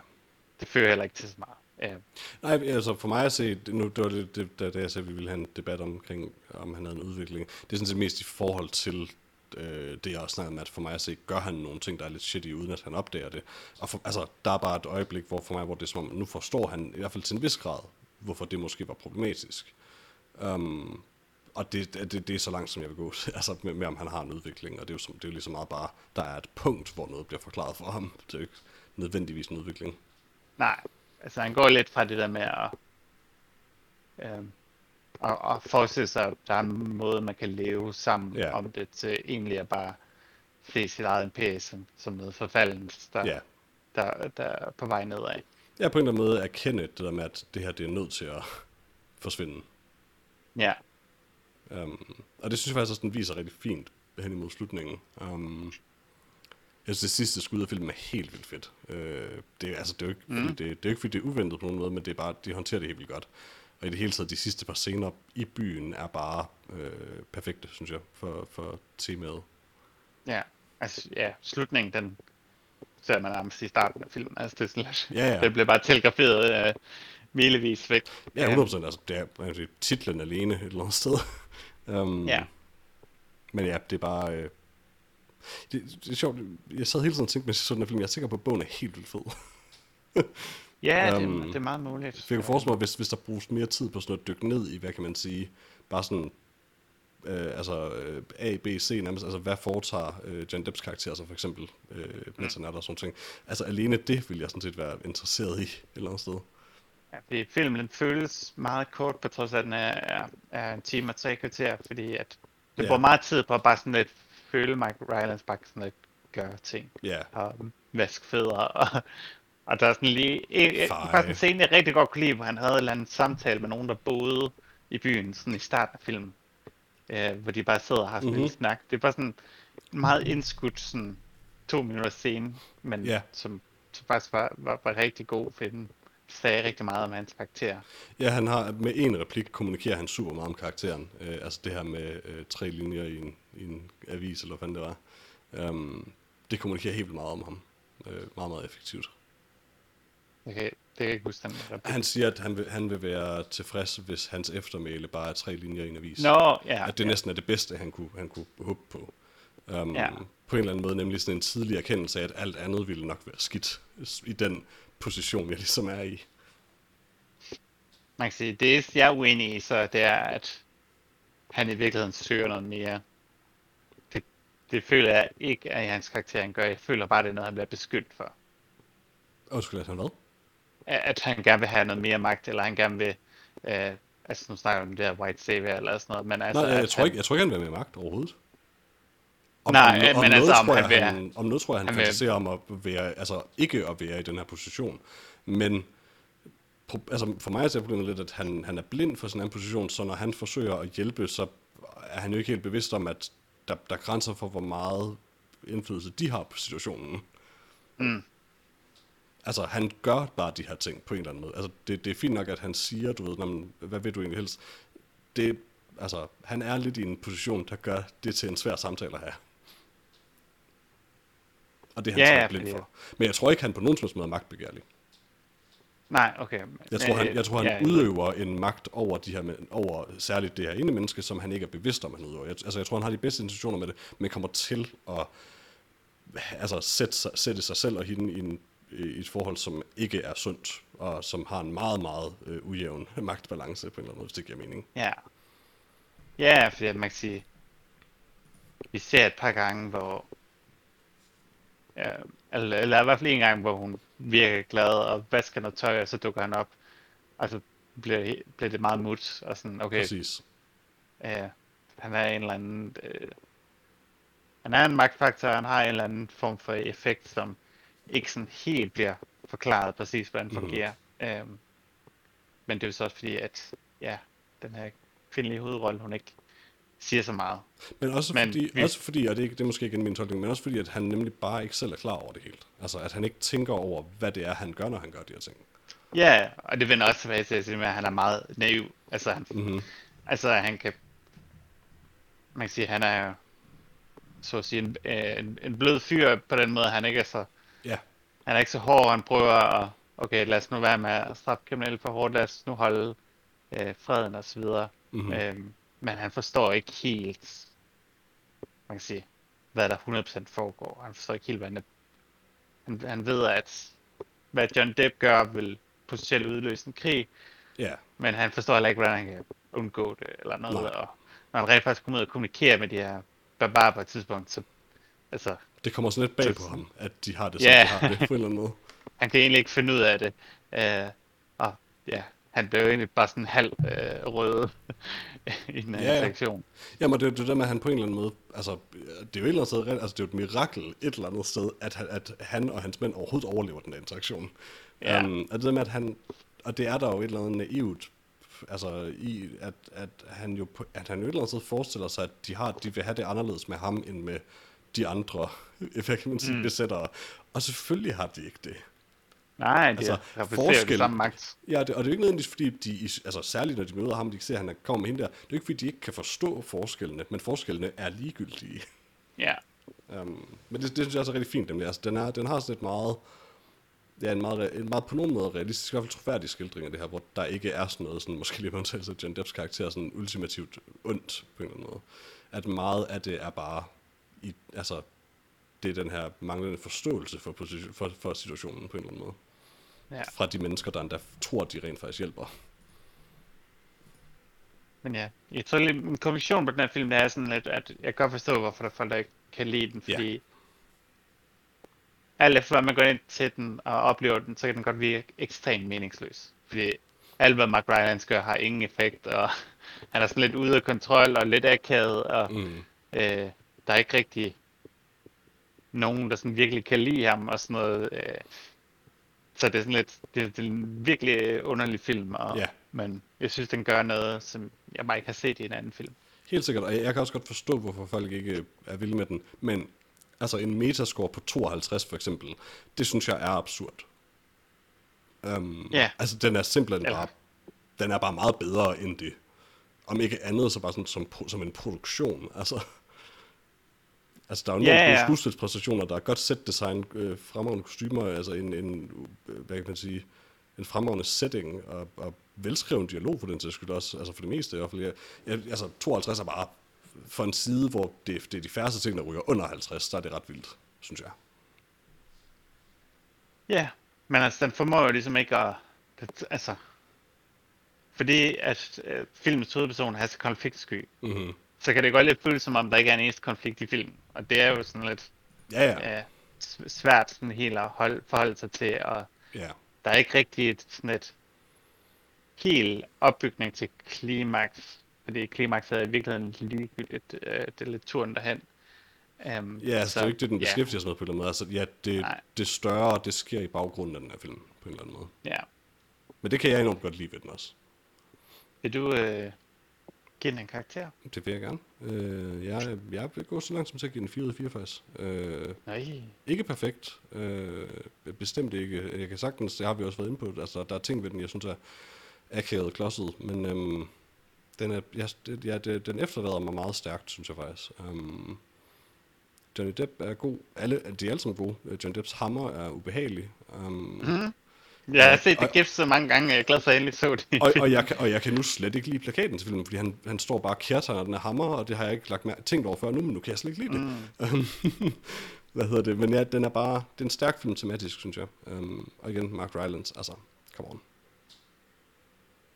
det fører heller ikke til så meget. Ja, Nej, altså for mig at se, nu det var det, det, da, da jeg sagde, at vi ville have en debat omkring, om han havde en udvikling. Det er sådan set mest i forhold til øh, det, jeg også snakkede med, at for mig at se, gør han nogle ting, der er lidt shitty, uden at han opdager det. Og for, altså, der er bare et øjeblik, hvor for mig, hvor det er som om, nu forstår han i hvert fald til en vis grad, hvorfor det måske var problematisk. Um, og det, det, det er så langt, som jeg vil gå, altså med, med, om han har en udvikling, og det er jo, som, det er jo lige så meget bare, der er et punkt, hvor noget bliver forklaret for ham. Det er jo ikke nødvendigvis en udvikling. nej, altså han går lidt fra det der med at, øhm, at, at forestille sig, at der er en måde, man kan leve sammen Ja. om det, til egentlig at bare se sit eget imperium som, som noget forfaldens, der, Ja. der, der er på vej nedad. Jeg er på en eller anden måde erkende det der med, at det her det er nødt til at forsvinde. Ja, Um, og det synes jeg faktisk også, den viser rigtig fint hen imod slutningen. Um, jeg synes, det sidste skud af filmen er helt vildt fedt. Uh, det, er, altså, det, er jo ikke, mm. det, det er jo ikke, fordi det er uventet på nogen måde, men det er bare, de håndterer det helt vildt godt. Og i det hele taget, de sidste par scener i byen er bare øh, perfekte, synes jeg, for, for temaet. ja. Altså, ja, slutningen, den ser man nærmest i starten af filmen. Altså, det sådan Ja, ja. det bliver bare telegraferet uh, milevis væk. Ja, Øhm, 100%. Altså, det er, sige, titlen alene et eller andet sted. um, Ja. Men ja, det er bare... Øh, det, det er sjovt. Jeg sad hele tiden og tænkte, mens jeg så den her film, jeg er sikker på, at bogen er helt vildt fed. Ja, det, Øhm, det er meget muligt. Jeg kunne forestille mig, hvis, hvis der bruges mere tid på sådan at dykke ned i, hvad kan man sige, bare sådan, øh, altså øh, A, B, C nærmest, altså hvad foretager øh, John Depps karakter så for eksempel, øh, mens han er der og sådan ting. Altså alene det ville jeg sådan set være interesseret i et eller andet sted. Ja, fordi filmen den føles meget kort, på trods af, at den er, er, er en time og tre kvarter, fordi at det Ja. bruger meget tid på at bare sådan lidt føle Mike Rylance bare sådan lidt gøre ting, Ja, og vaske fødder, og, og der er sådan lige, en, sådan en scene, jeg rigtig godt kunne lide, hvor han havde en eller anden samtale med nogen, der boede i byen, sådan i starten af filmen, øh, hvor de bare sidder og har sådan Mhm. en snak. Det er bare sådan en meget indskudt, sådan to minutter scene, men Ja. som, som faktisk var, var, var rigtig god, for den sagde rigtig meget om hans karakter. Ja, han har med en replik kommunikerer han super meget om karakteren. Øh, altså det her med øh, tre linjer i en, i en avis, eller hvad det var. Um, det kommunikerer helt meget om ham. Øh, meget, meget effektivt. Okay, det kan jeg ikke huske den replik. Han siger, at han vil, han vil være tilfreds, hvis hans eftermæle bare er tre linjer i en avis. Nå, ja. at det ja. næsten er det bedste, han kunne, han kunne håbe på. Um, Ja. På en eller anden måde, nemlig sådan en tidlig erkendelse af, at alt andet ville nok være skidt i den position, jeg ligesom er i. Man kan sige, det jeg er uenig i, så det er, at han i virkeligheden søger noget mere. Det, føler jeg ikke, at hans karakter han gør. Jeg føler bare, det er noget, han bliver beskyldt for. Undskyld, at han hvad? At at han gerne vil have noget mere magt, eller han gerne vil... Øh, altså, nu snakker vi om det her white savior eller sådan noget, men altså... Nej, jeg, at tror han, ikke, jeg tror ikke, han vil have magt overhovedet. Om, Nej, om, om men noget, altså, om han jeg, vil- han, om noget tror jeg, han, han han vil- fantaserer om at være, altså ikke at være i den her position. Men altså for mig er det problemet lidt, at han, han er blind for sin anden position, så når han forsøger at hjælpe, så er han jo ikke helt bevidst om, at der, der er grænser for, hvor meget indflydelse de har på situationen. Mm. Altså, han gør bare de her ting på en eller anden måde. Altså, det, det er fint nok, at han siger, du ved, "Nå, men hvad vil du egentlig helst? Det, altså, han er lidt i en position, der gør det til en svær samtale at have. Og det er han Ja, blind for. Men jeg tror ikke, han på nogen måde er magtbegærlig. Nej, okay. Jeg tror, han, Øh, jeg tror, han ja, udøver en magt over, de her, over særligt det her ene menneske, som han ikke er bevidst om, han udøver. Jeg, altså, jeg tror, han har de bedste intentioner med det, men kommer til at altså, sætte, sig, sætte sig selv og hende i, en, i et forhold, som ikke er sundt, og som har en meget, meget øh, ujævn magtbalance på en eller anden måde, hvis det giver mening. Ja. Ja, fordi man kan sige, vi ser et par gange, hvor, ja, eller, eller i hvert fald en gang, hvor hun virker glad og vasker noget tøj, og så dukker han op, og så bliver, det- bliver det meget mut, og sådan, okay, Præcis. øh, han er en eller anden, øh, han er en magtfaktor, han har en eller anden form for effekt, som ikke sådan helt bliver forklaret præcis, hvordan den Mhm. fungerer. Øhm, men det er jo så også fordi, at ja, den her kvindelige hovedrolle, hun ikke siger så meget. Men også Men fordi, vi- også fordi og det er, det er måske ikke min tolkning, men også fordi, at han nemlig bare ikke selv er klar over det helt. Altså, at han ikke tænker over, hvad det er, han gør, når han gør de her ting. Ja, og det vender også tilbage til, at at han er meget naiv. Altså, han, Mm-hmm. altså han kan, man kan sige, han er så at sige, en, en, en blød fyr på den måde, han ikke er så, Ja, han er ikke så hård, han prøver at, okay, lad os nu være med at straffe kriminelle for hårdt, lad os nu holde øh, freden og så videre. Mhm. Øhm, men han forstår ikke helt, man kan sige, hvad der 100% foregår. Han forstår ikke helt, hvad han, han, han ved, at hvad John Depp gør, vil potentielt udløse en krig, ja, men han forstår heller ikke, hvordan han kan undgå det, eller noget. Nej. Og når han rent faktisk kommer ud og kommunikerer med de her barbarer på et tidspunkt, så altså, det kommer sådan lidt bag på ham, at de har det, som Ja. de har det, på en eller anden måde. han kan egentlig ikke finde ud af det. Øh, og ja, han blev egentlig bare sådan halv øh, rød i den her Ja, interaktion. Jamen, det er jo det der med, at han på en eller anden måde, altså, det er jo et eller andet sted, altså, det er jo et mirakel et eller andet sted, at han, at han og hans mænd overhovedet overlever den interaktion. Ja. Um, og det der med, at han, og det er der jo et eller andet naivt, altså i, at, at han jo, at han jo et eller andet sted forestiller sig, at de, har, de vil have det anderledes med ham, end med de andre, hvad kan man sige, mm. besættere. Og selvfølgelig har de ikke det. Nej, de Altså, forskel- det samme magt. Ja, det, og det er jo ikke nødvendigvis, fordi de, altså særligt når de møder ham, de ser, at han er- kommer med hende der, det er jo ikke, fordi de ikke kan forstå forskellene, men forskellene er ligegyldige. Ja. Um, men det, det synes jeg også er rigtig fint, nemlig. Altså, den, er, den har sådan et meget, ja, en meget, en meget på nogen måde realistisk, i hvert fald troværdig skildring af det her, hvor der ikke er sådan noget, sådan, måske lige undtagelse af John Depps karakter, sådan ultimativt ondt på en eller anden måde. At meget af det er bare, i, altså, det er den her manglende forståelse for, position, for, for situationen på en eller anden måde. Ja. Fra de mennesker, der endda tror, de rent faktisk hjælper. Men ja, jeg tror lidt, min konklusion på den her film, det er sådan lidt, at jeg kan godt forstå, hvorfor der er folk, der ikke kan lide den, Ja. fordi alt efter hvad man går ind til den og oplever den, så kan den godt virke ekstremt meningsløs. Fordi alt hvad Mark Rylance gør har ingen effekt, og han er sådan lidt ude af kontrol og lidt akavet, og Mm. øh, der er ikke rigtig nogen, der sådan virkelig kan lide ham og sådan noget. Øh, så det er sådan lidt, det, det er en virkelig underlig film, og, Ja. men jeg synes, den gør noget, som jeg bare ikke har set i en anden film. Helt sikkert, og jeg kan også godt forstå, hvorfor folk ikke er vilde med den, men altså en metascore på 52 for eksempel, det synes jeg er absurd. Um, Ja. Altså den er simpelthen Eller- bare, den er bare meget bedre end det. Om ikke andet, så bare sådan som, som en produktion, altså. Altså, der er jo nogle Ja, ja. skuespilspræstationer, der er godt set design, øh, fremragende kostymer, altså en, en, hvad kan man sige, en fremragende setting, og, og velskreven dialog for den til skyld også, altså for det meste i hvert fald. Jeg, jeg, altså, 52 er bare for en side, hvor det, det er de færreste ting, der ryger under 50, der er det ret vildt, synes jeg. Ja, men altså, den formår jo ligesom ikke at... Altså... Fordi at øh, filmens hovedperson er så konfliktsky, Mm-hmm. Så kan det godt lidt føles som om, der ikke er en eneste konflikt i filmen. Og det er jo sådan lidt Ja, ja, øh, svært sådan helt at holde, forholde sig til, og ja. der er ikke rigtig et, sådan et helt opbygning til klimaks, fordi klimakset er i virkeligheden ligegyldigt, øh, det er lidt turen derhen. Um, Ja, altså, det er jo ikke det, den ja. beskæftiger sig med på en eller anden måde. Altså, ja, det, Nej. det større, det sker i baggrunden af den her film. på en eller anden måde. Ja. Men det kan jeg enormt godt lide ved den også. Vil du øh, give den en karakter? Det vil jeg gerne. Øh, jeg, jeg vil gå så langt som til at give den 4 ud af 4 faktisk. Øh, Nej. ikke perfekt. Øh, bestemt ikke. Jeg kan sagtens, det har vi også været inde på, altså der er ting ved den, jeg synes er akavet klodset, men øhm, den, er, det, ja, det, den efterlader mig meget stærkt, synes jeg faktisk. Um, Johnny Depp er god. Alle, de er alle sammen gode. Øh, Johnny Depps hammer er ubehagelig. Um, Mm. Jeg har set det gift så mange gange, jeg er glad for, at jeg endelig så det. og, og, jeg, kan- og jeg kan nu slet ikke lide plakaten til filmen, fordi han, han står bare og kærtegner den her hammer, og det har jeg ikke lagt mær- tænkt over før nu, men nu kan jeg slet ikke lide det. Mm. Hvad hedder det? Men ja, den er bare, det er en stærk film tematisk, synes jeg. Um, og igen, Mark Rylance, altså, come on.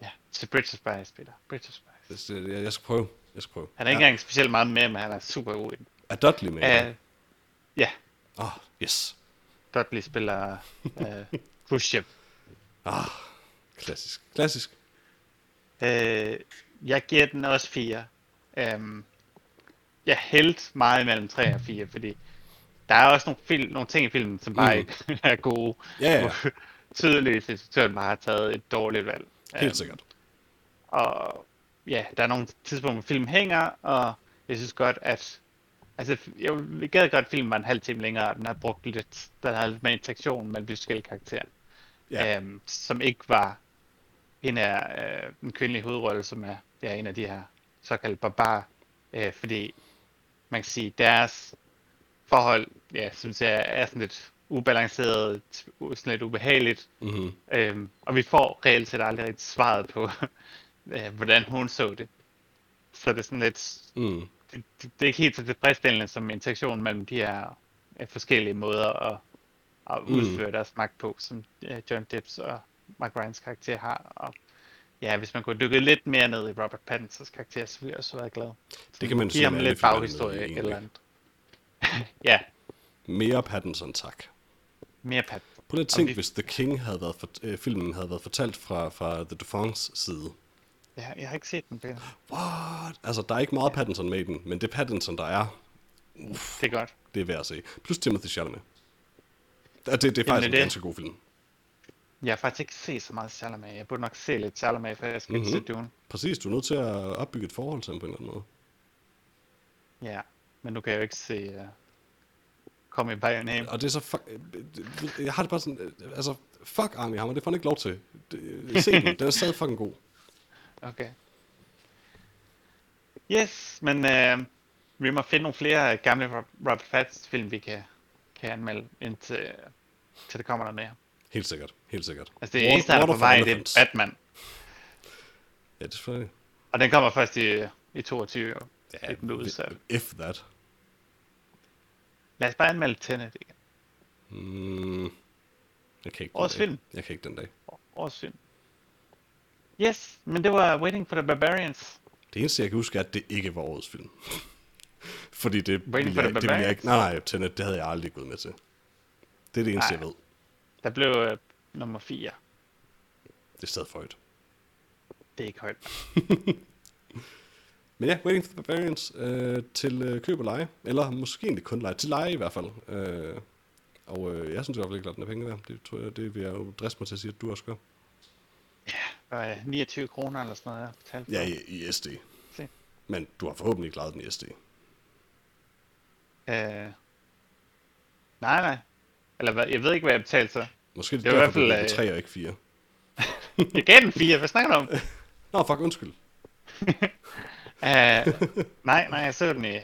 Ja, til British Spice, Peter. British Spice. Det, jeg, jeg skal prøve. Jeg skal prøve. Han er ikke ja. engang specielt meget med, men han er super god. Er Dudley med? Uh, ja, Ah, yes. Dudley spiller uh, cruise ship. Ah, klassisk. Klassisk. Uh, jeg giver den også 4. Um, jeg hældte meget mellem 3 og 4, fordi der er også nogle, film, nogle ting i filmen, som bare Mm. ikke er gode. Ja, ja. Tydeligt, instruktøren bare har taget et dårligt valg. Helt Øhm, sikkert. Og ja, der er nogle tidspunkter, hvor filmen hænger, og jeg synes godt, at... Altså, jeg jeg gad godt, at filmen var en halv time længere, og den har brugt lidt... Den har lidt mere interaktion mellem de forskellige karakterer. Ja. Øhm, som ikke var en af øh, den kvindelige hovedrolle, som er, er en af de her såkaldte barbarer. Øh, fordi man kan sige, deres forhold, ja, synes jeg, er sådan lidt ubalanceret, sådan lidt ubehageligt. Mm-hmm. Øhm, og vi får reelt set aldrig rigtig svaret på, øh, hvordan hun så det. Så det er sådan lidt, Mm. det, det, det er ikke helt så tilfredsstillende som interaktion mellem de her øh, forskellige måder at, at Mm. udføre deres magt på, som øh, John Dipps og Mark Ryans karakter har. Og ja, hvis man kunne dykke lidt mere ned i Robert Pattinsons karakter, så ville jeg også være glad. Det kan man Giv sige ham lidt baghistorie egentlig. eller andet. ja, Mere Pattinson, tak. mere Pat. Prøv lige at Og tænke, vi- hvis The King havde været for, øh, filmen havde været fortalt fra, fra The Dufongs side. Jeg, jeg har ikke set den, Peter. What? Altså, der er ikke meget Pattinson med i den, men det Pattinson, der er, Det er godt. det er værd at se. Plus Timothy Chalamet. Ja, Det, det er Jamen, faktisk det en ganske god film. Jeg har faktisk ikke set så meget Chalamet. Jeg burde nok se lidt Chalamet, for jeg skal mm-hmm. Mhm. ikke se Dune. Præcis, du er nødt til at opbygge et forhold til ham på en eller anden måde. Ja, men nu kan jeg jo ikke se uh, Call Me By Name. Og det er så fuck... øh, Jeg har det bare sådan... øh, Altså, fuck Armie Hammer, det får han ikke lov til. Det- Se den, den er stadig fucking god. Okay. Yes, men uh, vi må finde nogle flere gamle Rob- Robert Pattinson film, vi kan, kan anmelde, indtil til det kommer mere. Helt sikkert, helt sikkert. Altså det eneste, der er på vej, det er Batman. Ja, det er. Og den kommer først i, i 22. Ja, Ja, det bliver udsat. if that. Lad os bare anmelde Tenet igen. Mm, jeg kan ikke den Årets film. Jeg kan ikke den dag. Årets film. Yes, men det var Waiting for the Barbarians. Det eneste, jeg kan huske, er, at det ikke var årets film. Fordi det, ville jeg, det ville jeg ikke... Nej, nej, Tenet, det havde jeg aldrig gået med til. Det er det eneste, Nej. jeg ved. Der blev uh, nummer 4. Det er stadig for højt. Det er ikke højt. Men ja, Waiting for the Barbarians øh, til øh, køb og leje. Eller måske egentlig kun leje. Til leje i hvert fald. Øh, og øh, jeg synes i hvert fald ikke, at den er penge værd. Det tror jeg, det vil jeg jo driste mig til at sige, at du også gør. Og, uh, 29 kroner eller sådan noget, jeg betalte Ja, i, i SD. Se. Men du har forhåbentlig ikke lejet den i SD. Øh, nej, nej. Eller hvad, jeg ved ikke, hvad jeg betalte så. Måske det Det er var i derfor, hvert du fald, øh, 3 og ikke 4. Jeg gav den 4, hvad snakker du om? Nå, fuck, undskyld. Uh, nej, nej, jeg så den i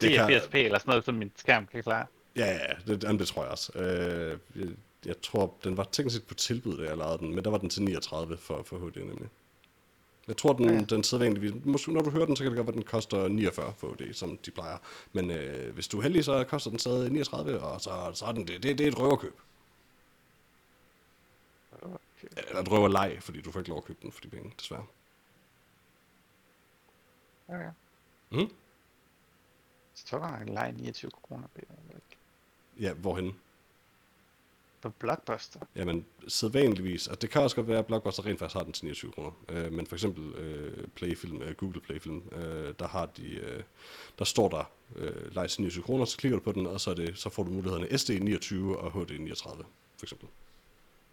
Det kan- 1080p eller sådan noget, som min skærm kan klare. Ja, ja, det, jamen, det tror jeg også. Øh, jeg, jeg tror, den var teknisk set på tilbud, da jeg lavede den, men der var den til 39 for, for HD nemlig. Jeg tror, den, Ja. den sædvanligvis... Måske når du hører den, så kan det godt være, at den koster 49 for HD, som de plejer. Men øh, hvis du er heldig, så koster den stadig 39, og så, så er den det. Det, det er et røverkøb. Eller et røverleg, fordi du får ikke lov at købe den for de penge, desværre. Okay. Mm? Så jeg, en lege 29 kroner, Peter. eller ikke? Ja, hvorhen? På Blockbuster. Jamen, sædvanligvis, altså det kan også godt være, at Blockbuster rent faktisk har den til 29 kroner. Øh, men for eksempel øh, Playfilm, øh, Google Playfilm, øh, der har de, øh, der står der øh, lej til 29 kroner, så klikker du på den, og så, er det, så får du mulighederne SD 29 og HD 39, for eksempel.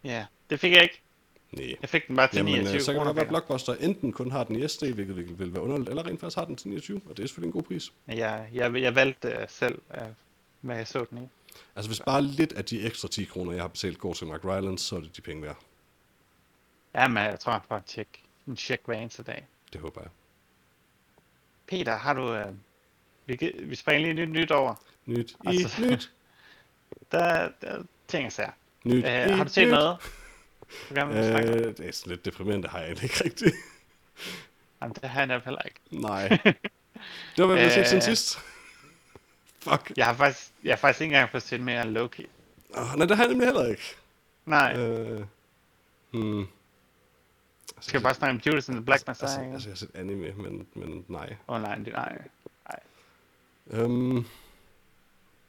Ja, det fik jeg ikke. Nej. Jeg fik den bare til Jamen, 29 øh, så kan det være, at. Blockbuster enten kun har den i SD, hvilket vil, vil være underligt, eller rent faktisk har den til 29, og det er selvfølgelig en god pris. Jeg, jeg, jeg valgte selv, uh, hvad jeg så den i. Altså hvis bare lidt af de ekstra 10 kroner, jeg har betalt, går til Mark Rylance, så er det de penge værd. Ja, men jeg tror, jeg får en check, en check hver eneste dag. Det håber jeg. Peter, har du... Uh, vi, kan- vi springer lige nyt, nyt over. Nyt i Altså- nyt. Der, der og sager. Nyt Uh, i har du set nyt. noget? Øh, det er sådan lidt deprimerende, har jeg ikke rigtigt. Jamen, det har jeg netop heller ikke. Nej. Det var, hvad vi har set siden Øh. sidst. Fuck. Jeg har faktisk, jeg har faktisk ikke engang fået set mere end Loki. Oh, nej, det har jeg nemlig heller ikke. Nej, Øh, hmm. Altså, skal vi bare snakke om Judas and the Black altså, Messiah? altså, altså, jeg har set anime, men, men nej. Åh oh, nej, det, nej. Øhm,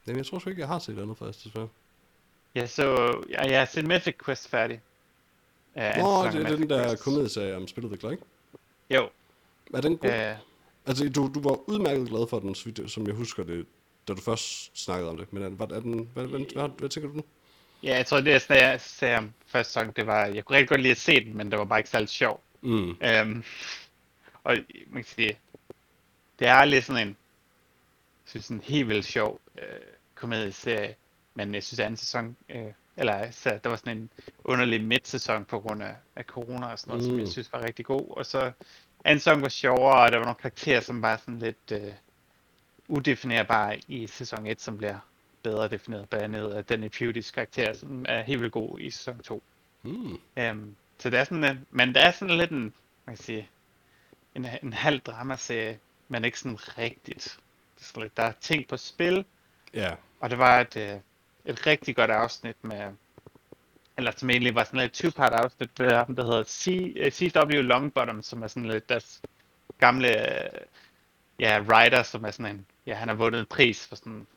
jamen, jeg tror sgu ikke, jeg har set andet faktisk, desværre. Jeg så, jeg, jeg har set Mythic Quest færdig. Uh, Nå, det er den der komedieserie om spillet The Clank. Jo, Er den god? uh, Altså, du, du var udmærket glad for den, som jeg husker det, da du først snakkede om det. Men hvad, er den, hvad, hvad, hvad, hvad tænker du nu? ja, jeg tror det, jeg sagde, om første sæson, det var, jeg kunne rigtig godt lide at se den, men det var bare ikke særlig sjov. Mm. Um, og man kan sige, det er lidt sådan en, jeg synes en helt vildt sjov øh, komedieserie, men jeg synes anden sæson, øh, eller så, der var sådan en underlig midtsæson på grund af, af corona og sådan noget, mm. som jeg Mm. synes var rigtig god, og så anden sæson var sjovere, og der var nogle karakterer, som var sådan lidt øh, udefinerbare i sæson 1, som bliver bedre defineret, blandt andet af Danny Pewdys karakter, som er helt vildt god i sæson 2. Mm. Um, så det er sådan, en- men det er sådan lidt en, man kan sige, en, en halv dramaserie, men ikke sådan rigtigt. Det er sådan lidt, der er ting på spil, Ja. og det var et, øh, et rigtig godt afsnit med, eller som egentlig var sådan lidt two-part afsnit, med ham, der hedder C, øh, CW Longbottom, som er sådan lidt deres gamle, øh, ja, writer, som er sådan en, ja, han har vundet en pris for sådan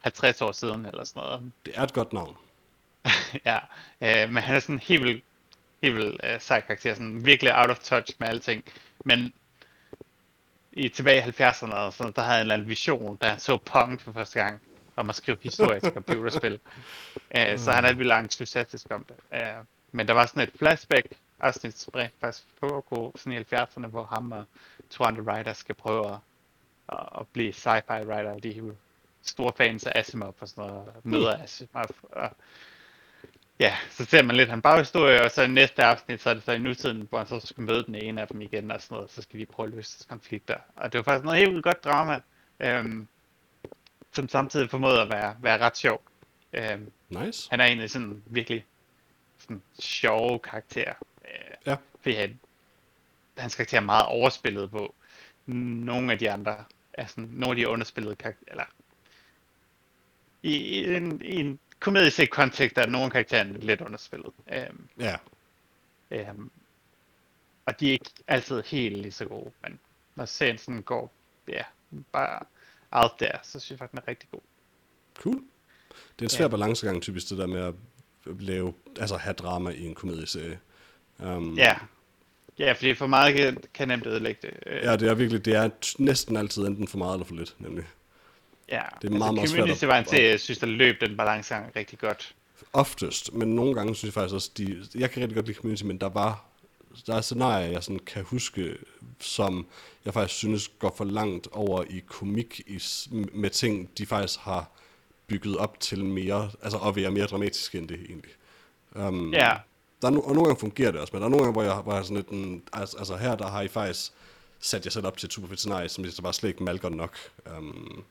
50 år siden, eller sådan noget. Det er et godt navn. ja, øh, men han er sådan helt vildt, helt vildt øh, sej karakter, sådan virkelig out of touch med alting. Men i tilbage i 70'erne, og sådan, der havde han en eller anden vision, da han så Pong for første gang, om at skrive historisk computerspil. Øh, så han er vildt entusiastisk om det. Øh, men der var sådan et flashback afsnit, som rent faktisk foregår sådan i 70'erne, hvor ham og to andre writers skal prøve at, at, at blive sci-fi writer, de er jo store fans af Asimov og sådan noget, og møder Asimov, og Ja, så ser man lidt han baghistorie, og så i næste afsnit, så er det så i nutiden, hvor han så skal møde den ene af dem igen og sådan noget, så skal de prøve at løse deres konflikter. Og det var faktisk noget helt vildt godt drama, øhm, som samtidig formåede at være, være ret sjov. Øhm, Nice. han er egentlig sådan virkelig sådan sjove karakter. Øh, Ja. Fordi han, hans karakter er meget overspillet på. Nogle af de andre er sådan, nogle af de underspillede karakterer, eller i, i, en, i en komedisk kontekst er nogle af karaktererne lidt underspillet. Øhm, Ja. øhm, og de er ikke altid helt lige så gode, men når serien sådan går, ja, bare out there, så synes jeg faktisk, den er rigtig god. Cool. Det er en svær Ja. balancegang typisk, det der med at lave, altså have drama i en komedieserie. Um, Ja, ja fordi for meget kan, kan nemt ødelægge det. Øh, Ja, det er virkelig, det er næsten altid enten for meget eller for lidt, nemlig. Ja, Det er meget, meget svært Community at- var en serie, jeg synes, der løb den balancegang rigtig godt. Oftest, men nogle gange synes jeg faktisk også, de, jeg kan rigtig godt lide Community, men der var, der er scenarier, jeg sådan kan huske, som jeg faktisk synes går for langt over i komik i, med ting, de faktisk har bygget op til mere, altså at være mere dramatiske end det egentlig. Um, Ja, Der er no, og nogle gange fungerer det også, men der er nogle gange, hvor jeg, hvor jeg er sådan lidt, en, altså, altså her, der har I faktisk sat jer selv op til et super fedt scenarie, som jeg så bare slet ikke malker nok. Um,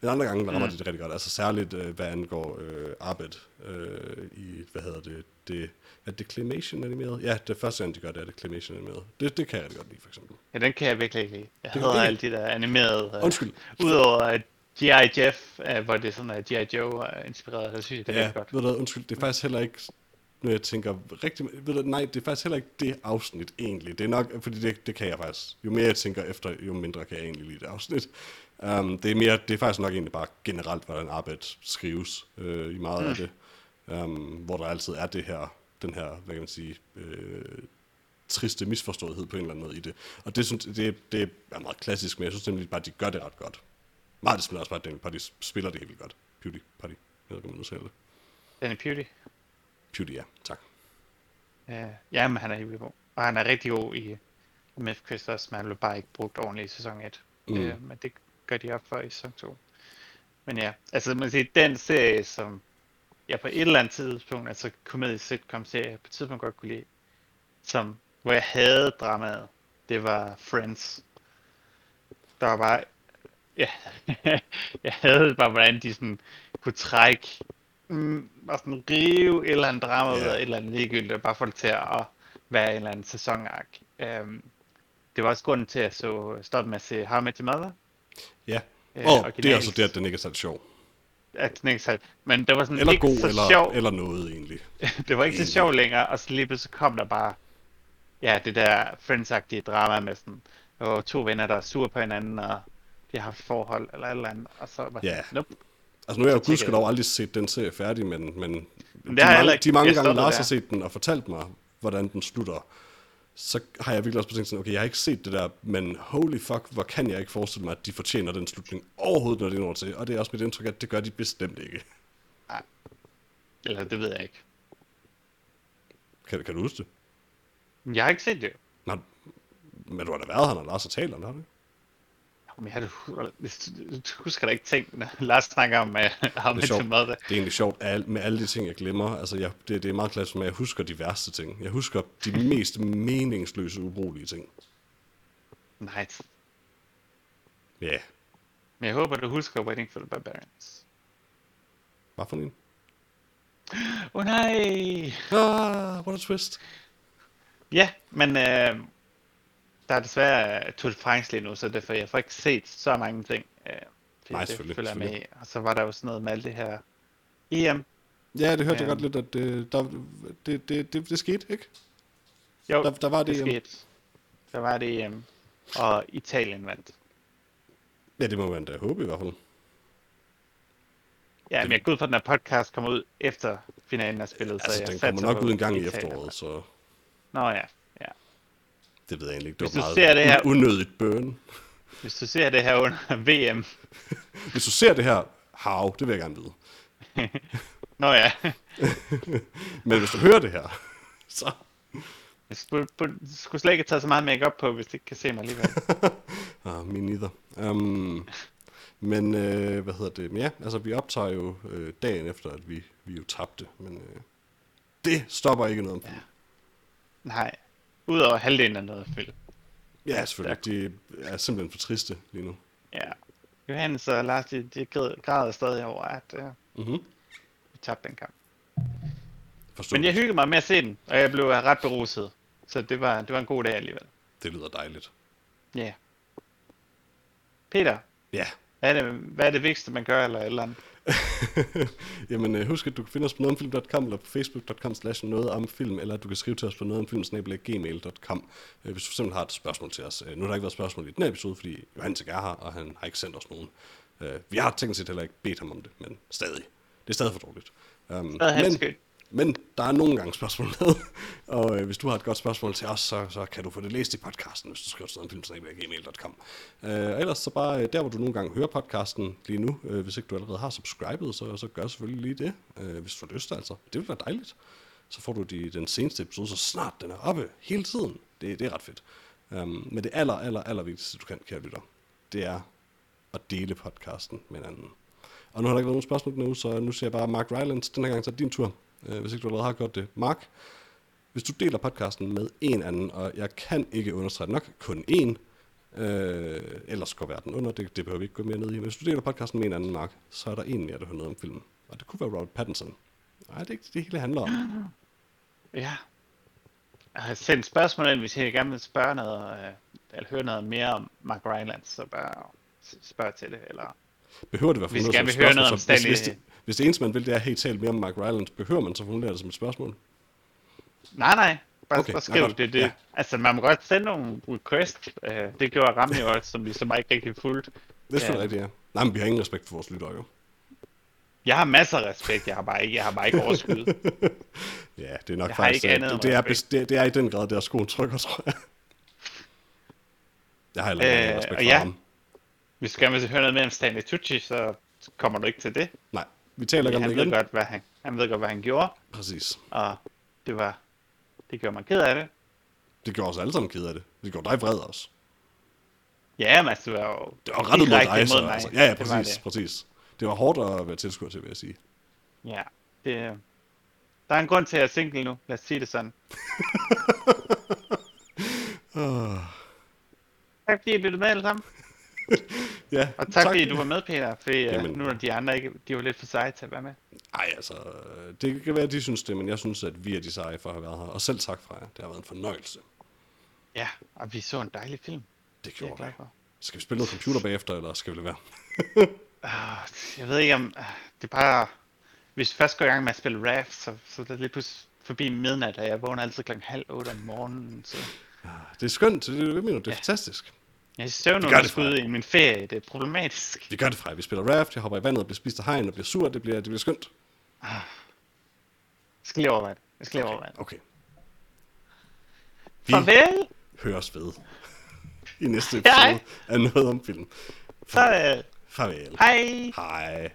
men andre gange, der rammer mm. de det rigtig godt. Altså særligt, øh, hvad angår øh, arbejde øh, i, hvad hedder det, det, er det Claymation animeret? Ja, det første gang, de gør det, er det Claymation animeret. Det, det kan jeg rigtig godt lide, for eksempel. ja, den kan jeg virkelig ikke lide. Jeg Det- hader det- alle de der animerede, uh, Undskyld. udover uh, G.I. Jeff, uh, hvor det er sådan, at G.I. Joe er inspireret, så synes jeg, det er Ja, godt. ved du, undskyld, det er faktisk heller ikke, når jeg tænker rigtig, ved du, nej, det er faktisk heller ikke det afsnit egentlig. Det er nok, fordi det, det kan jeg faktisk. Jo mere jeg tænker efter, jo mindre kan jeg egentlig lide det afsnit. Um, det, er mere, det er faktisk nok egentlig bare generelt, hvordan arbejde skrives øh, i meget mm. af det. Um, hvor der altid er det her, den her, hvad kan man sige, øh, triste misforståethed på en eller anden måde i det. Og det, synes, det, det er meget klassisk, men jeg synes nemlig bare, at de gør det ret godt. Meget det spiller også bare, at Daniel Putty spiller det helt vildt godt. Beauty Putty, jeg ved ikke, man nu det. Den er beauty. Ja. Tak. Øh, ja, men han er helt god. Og han er rigtig god i Myth Quest også, men han blev bare ikke brugt ordentligt i sæson 1. Mm. Mm. Øh, men det gør de op for i sæson 2. Men ja, altså man siger, den serie, som jeg på et eller andet tidspunkt, altså komedie sitcom serie, på et tidspunkt godt kunne lide, som, hvor jeg havde dramaet, det var Friends. Der var bare, ja, jeg havde bare, hvordan de sådan kunne trække, mm, og sådan rive et eller andet drama ud Ja. af et eller andet ligegyldigt, og bare få det til at være en eller anden sæsonark. Um, det var også grunden til, at jeg så stoppe med at se How I Met Your Mother. Ja. Øh, Og det er altså det, at den ikke er særlig sjov. At den ikke så, men det var sådan Eller ikke god, så eller, sjov. eller noget egentlig. det var ikke så egentlig. sjovt længere, og så lige pludselig kom der bare, ja, det der friends drama med sådan, og to venner, der er sure på hinanden, og de har haft forhold, eller et eller andet, og så var sådan, nope. Altså nu har jeg jo gudskelov aldrig set den serie færdig, men, men, Men de, mange, de mange gange Lars har set den og fortalt mig, hvordan den slutter, så har jeg virkelig også tænkt sådan, okay, jeg har ikke set det der, men holy fuck, hvor kan jeg ikke forestille mig, at de fortjener den slutning overhovedet, når det når til. Og det er også mit indtryk, at det gør de bestemt ikke. Eller det ved jeg ikke. Kan, kan du huske det? Jeg har ikke set det. Nå, men du har da været her, når Lars har talt om det, har du ikke? Men jeg har husker da ikke ting, når Lars snakker om I Met sjovt. Your Mother. Det er egentlig sjovt med alle de ting, jeg glemmer. Altså, jeg, det, det er meget med, at jeg husker de værste ting. Jeg husker de mest meningsløse, ubrugelige ting. Nice. Ja, yeah. Men jeg håber, du husker Waiting for the Barbarians. hvad for en? Åh oh, nej! Ah, what a twist. Ja, men øh, der er desværre Tour de France lige nu, så derfor jeg får ikke set så mange ting. Øh, Nej, det selvfølgelig, følger jeg med selvfølgelig. Og så var der jo sådan noget med alt det her EM. Ja, det hørte jeg Ja. godt lidt, at det, der, det, det, det, det skete, ikke? Jo, Der, der var det, det skete. Der var det EM, og Italien vandt. Ja, det må man da håbe i hvert fald. Ja, men jeg går ud fra, at den her podcast kommer ud efter finalen er spillet, Altså, så jeg den kommer nok ud en gang i efteråret, så Nå ja. Det ved jeg egentlig ikke. Det Hvis var meget ser det her- un- unødigt burn. Hvis du ser det her under VM. Hvis du ser det her, hav, det vil jeg gerne vide. Nå ja, Men hvis du hører det her, så... jeg skulle, skulle slet ikke tage så meget makeup på, hvis du ikke kan se mig alligevel. Ah, me neither. Um, men, øh, hvad hedder det? Men ja, altså vi optager jo øh, dagen efter, at vi, vi jo tabte. Men øh, det stopper ikke noget om film. Nej, udover halvdelen af noget film. Ja, selvfølgelig. De er simpelthen for triste lige nu. Ja. Johannes og Lars, de, de græd- græder stadig over, at uh, Mhm. vi tabte den kamp. Forstår Men jeg hyggede mig med at se den, og jeg blev ret beruset. Så det var, det var en god dag alligevel. Det lyder dejligt. Ja. Yeah. Peter, Ja. hvad er, det, hvad er det vigtigste, man gør, eller eller andet? Jamen øh, husk, at du kan finde os på nogetomfilm.com eller på facebook.com slash noget om film, eller du kan skrive til os på nogetomfilm.gmail.com, øh, hvis du simpelthen har et spørgsmål til os. Øh, nu har der ikke været spørgsmål i den her episode, fordi Johannes ikke er her, og han har ikke sendt os nogen. Øh, vi har teknisk set heller ikke bedt ham om det, men stadig. Det er stadig for dårligt. Um, men men der er nogle gange spørgsmål med, og øh, hvis du har et godt spørgsmål til os, så, så kan du få det læst i podcasten, hvis du skriver sådan nogetomfilm.gmail.com. Øh, og ellers så bare øh, der, hvor du nogle gange hører podcasten lige nu, øh, hvis ikke du allerede har subscribet, så, så gør selvfølgelig lige det, øh, hvis du har lyst altså. Det vil være dejligt. Så får du de, den seneste episode, så snart den er oppe hele tiden. Det, det er ret fedt. Um, men det aller, aller, aller vigtigste, du kan, kære lytter, det er at dele podcasten med hinanden. Og nu har der ikke været nogen spørgsmål nu, så nu ser jeg bare Mark Rylands. Den her gang så er det din tur, øh, hvis ikke du allerede har gjort det. Mark, hvis du deler podcasten med en anden, og jeg kan ikke understrege det nok, kun én, øh, ellers går verden under, det, det behøver vi ikke gå mere ned i, men hvis du deler podcasten med en anden, Mark, så er der en mere, der hører noget om filmen. Og det kunne være Robert Pattinson. Nej, det er ikke det hele handler om. Ja. Jeg har sendt spørgsmål ind, hvis I gerne vil spørge noget, øh, eller høre noget mere om Mark Rylance, så bare spørg til det, eller... Behøver det være Hvis I formuleret gerne vil høre noget om Stanley- hvis, hvis, det, hvis det eneste, man vil, det er, hey, tale mere om Mark Rylance, behøver man så formulere det som et spørgsmål? Nej, nej, bare, Okay, bare skriv godt, det. det. ja. Altså, man må godt sende nogle request. Uh, det gjorde Rami også, som vi så meget ikke rigtig fuldt. Det er selvfølgelig Ja. rigtigt, ja. Nej, men vi har ingen respekt for vores lyttere, jo. Jeg har masser af respekt, jeg har bare ikke, jeg har bare ikke overskud. Ja, det er nok Jeg har faktisk... ikke øh, andet det, det, er, det, det er i den grad, der skoen trykker, tror jeg. Jeg har heller ikke Øh, respekt for ja. ham. Hvis du gerne vil høre noget mere om Stanley Tucci, så kommer du ikke til det. Nej, vi taler ikke om det ved igen. godt, hvad han, han ved godt, hvad han gjorde, Præcis. og det var Det gjorde mig ked af det. Det gjorde os alle sammen ked af det. Det gjorde dig vred også. Ja, men altså, det var jo Det var rettet mod dig, så, altså. Ja, ja, Det præcis, det. præcis. Det var hårdt at være tilskuer til, vil jeg sige. Ja, det, der er en grund til, at jeg er single nu. Lad os sige det sådan. Tak fordi I lyttede med alle sammen. Ja, Og tak, tak. fordi du var med, Peter. Fordi Jamen. Jamen. nu er de andre ikke, de var lidt for seje til at være med. Ej, altså, det kan være, at de synes det, men jeg synes, at vi er de seje for at have været her. Og selv tak fra jer. Det har været en fornøjelse. Ja, og vi så en dejlig film. Det Det er gjorde glad vi. for. Skal vi spille noget computer bagefter, eller skal vi lade være? Ah, Jeg ved ikke om, ah, det er bare, hvis vi først går i gang med at spille RAF, så, så er det lidt pludselig forbi midnat, og jeg vågner altid klokken halv otte om morgenen, så Det er skønt, det det, mener. Det er fantastisk. Jeg er søvnunderskud det, i min ferie, det er problematisk. Vi gør det fra. Vi spiller raft, jeg hopper i vandet og bliver spist af hegn og bliver sur. Det bliver, det bliver skønt. Jeg skal lige overveje det. Jeg skal lige overveje det. Okay. Vi Farvel! høres ved i næste Hej. episode af noget om film. Øh, Farvel. hej! Hej.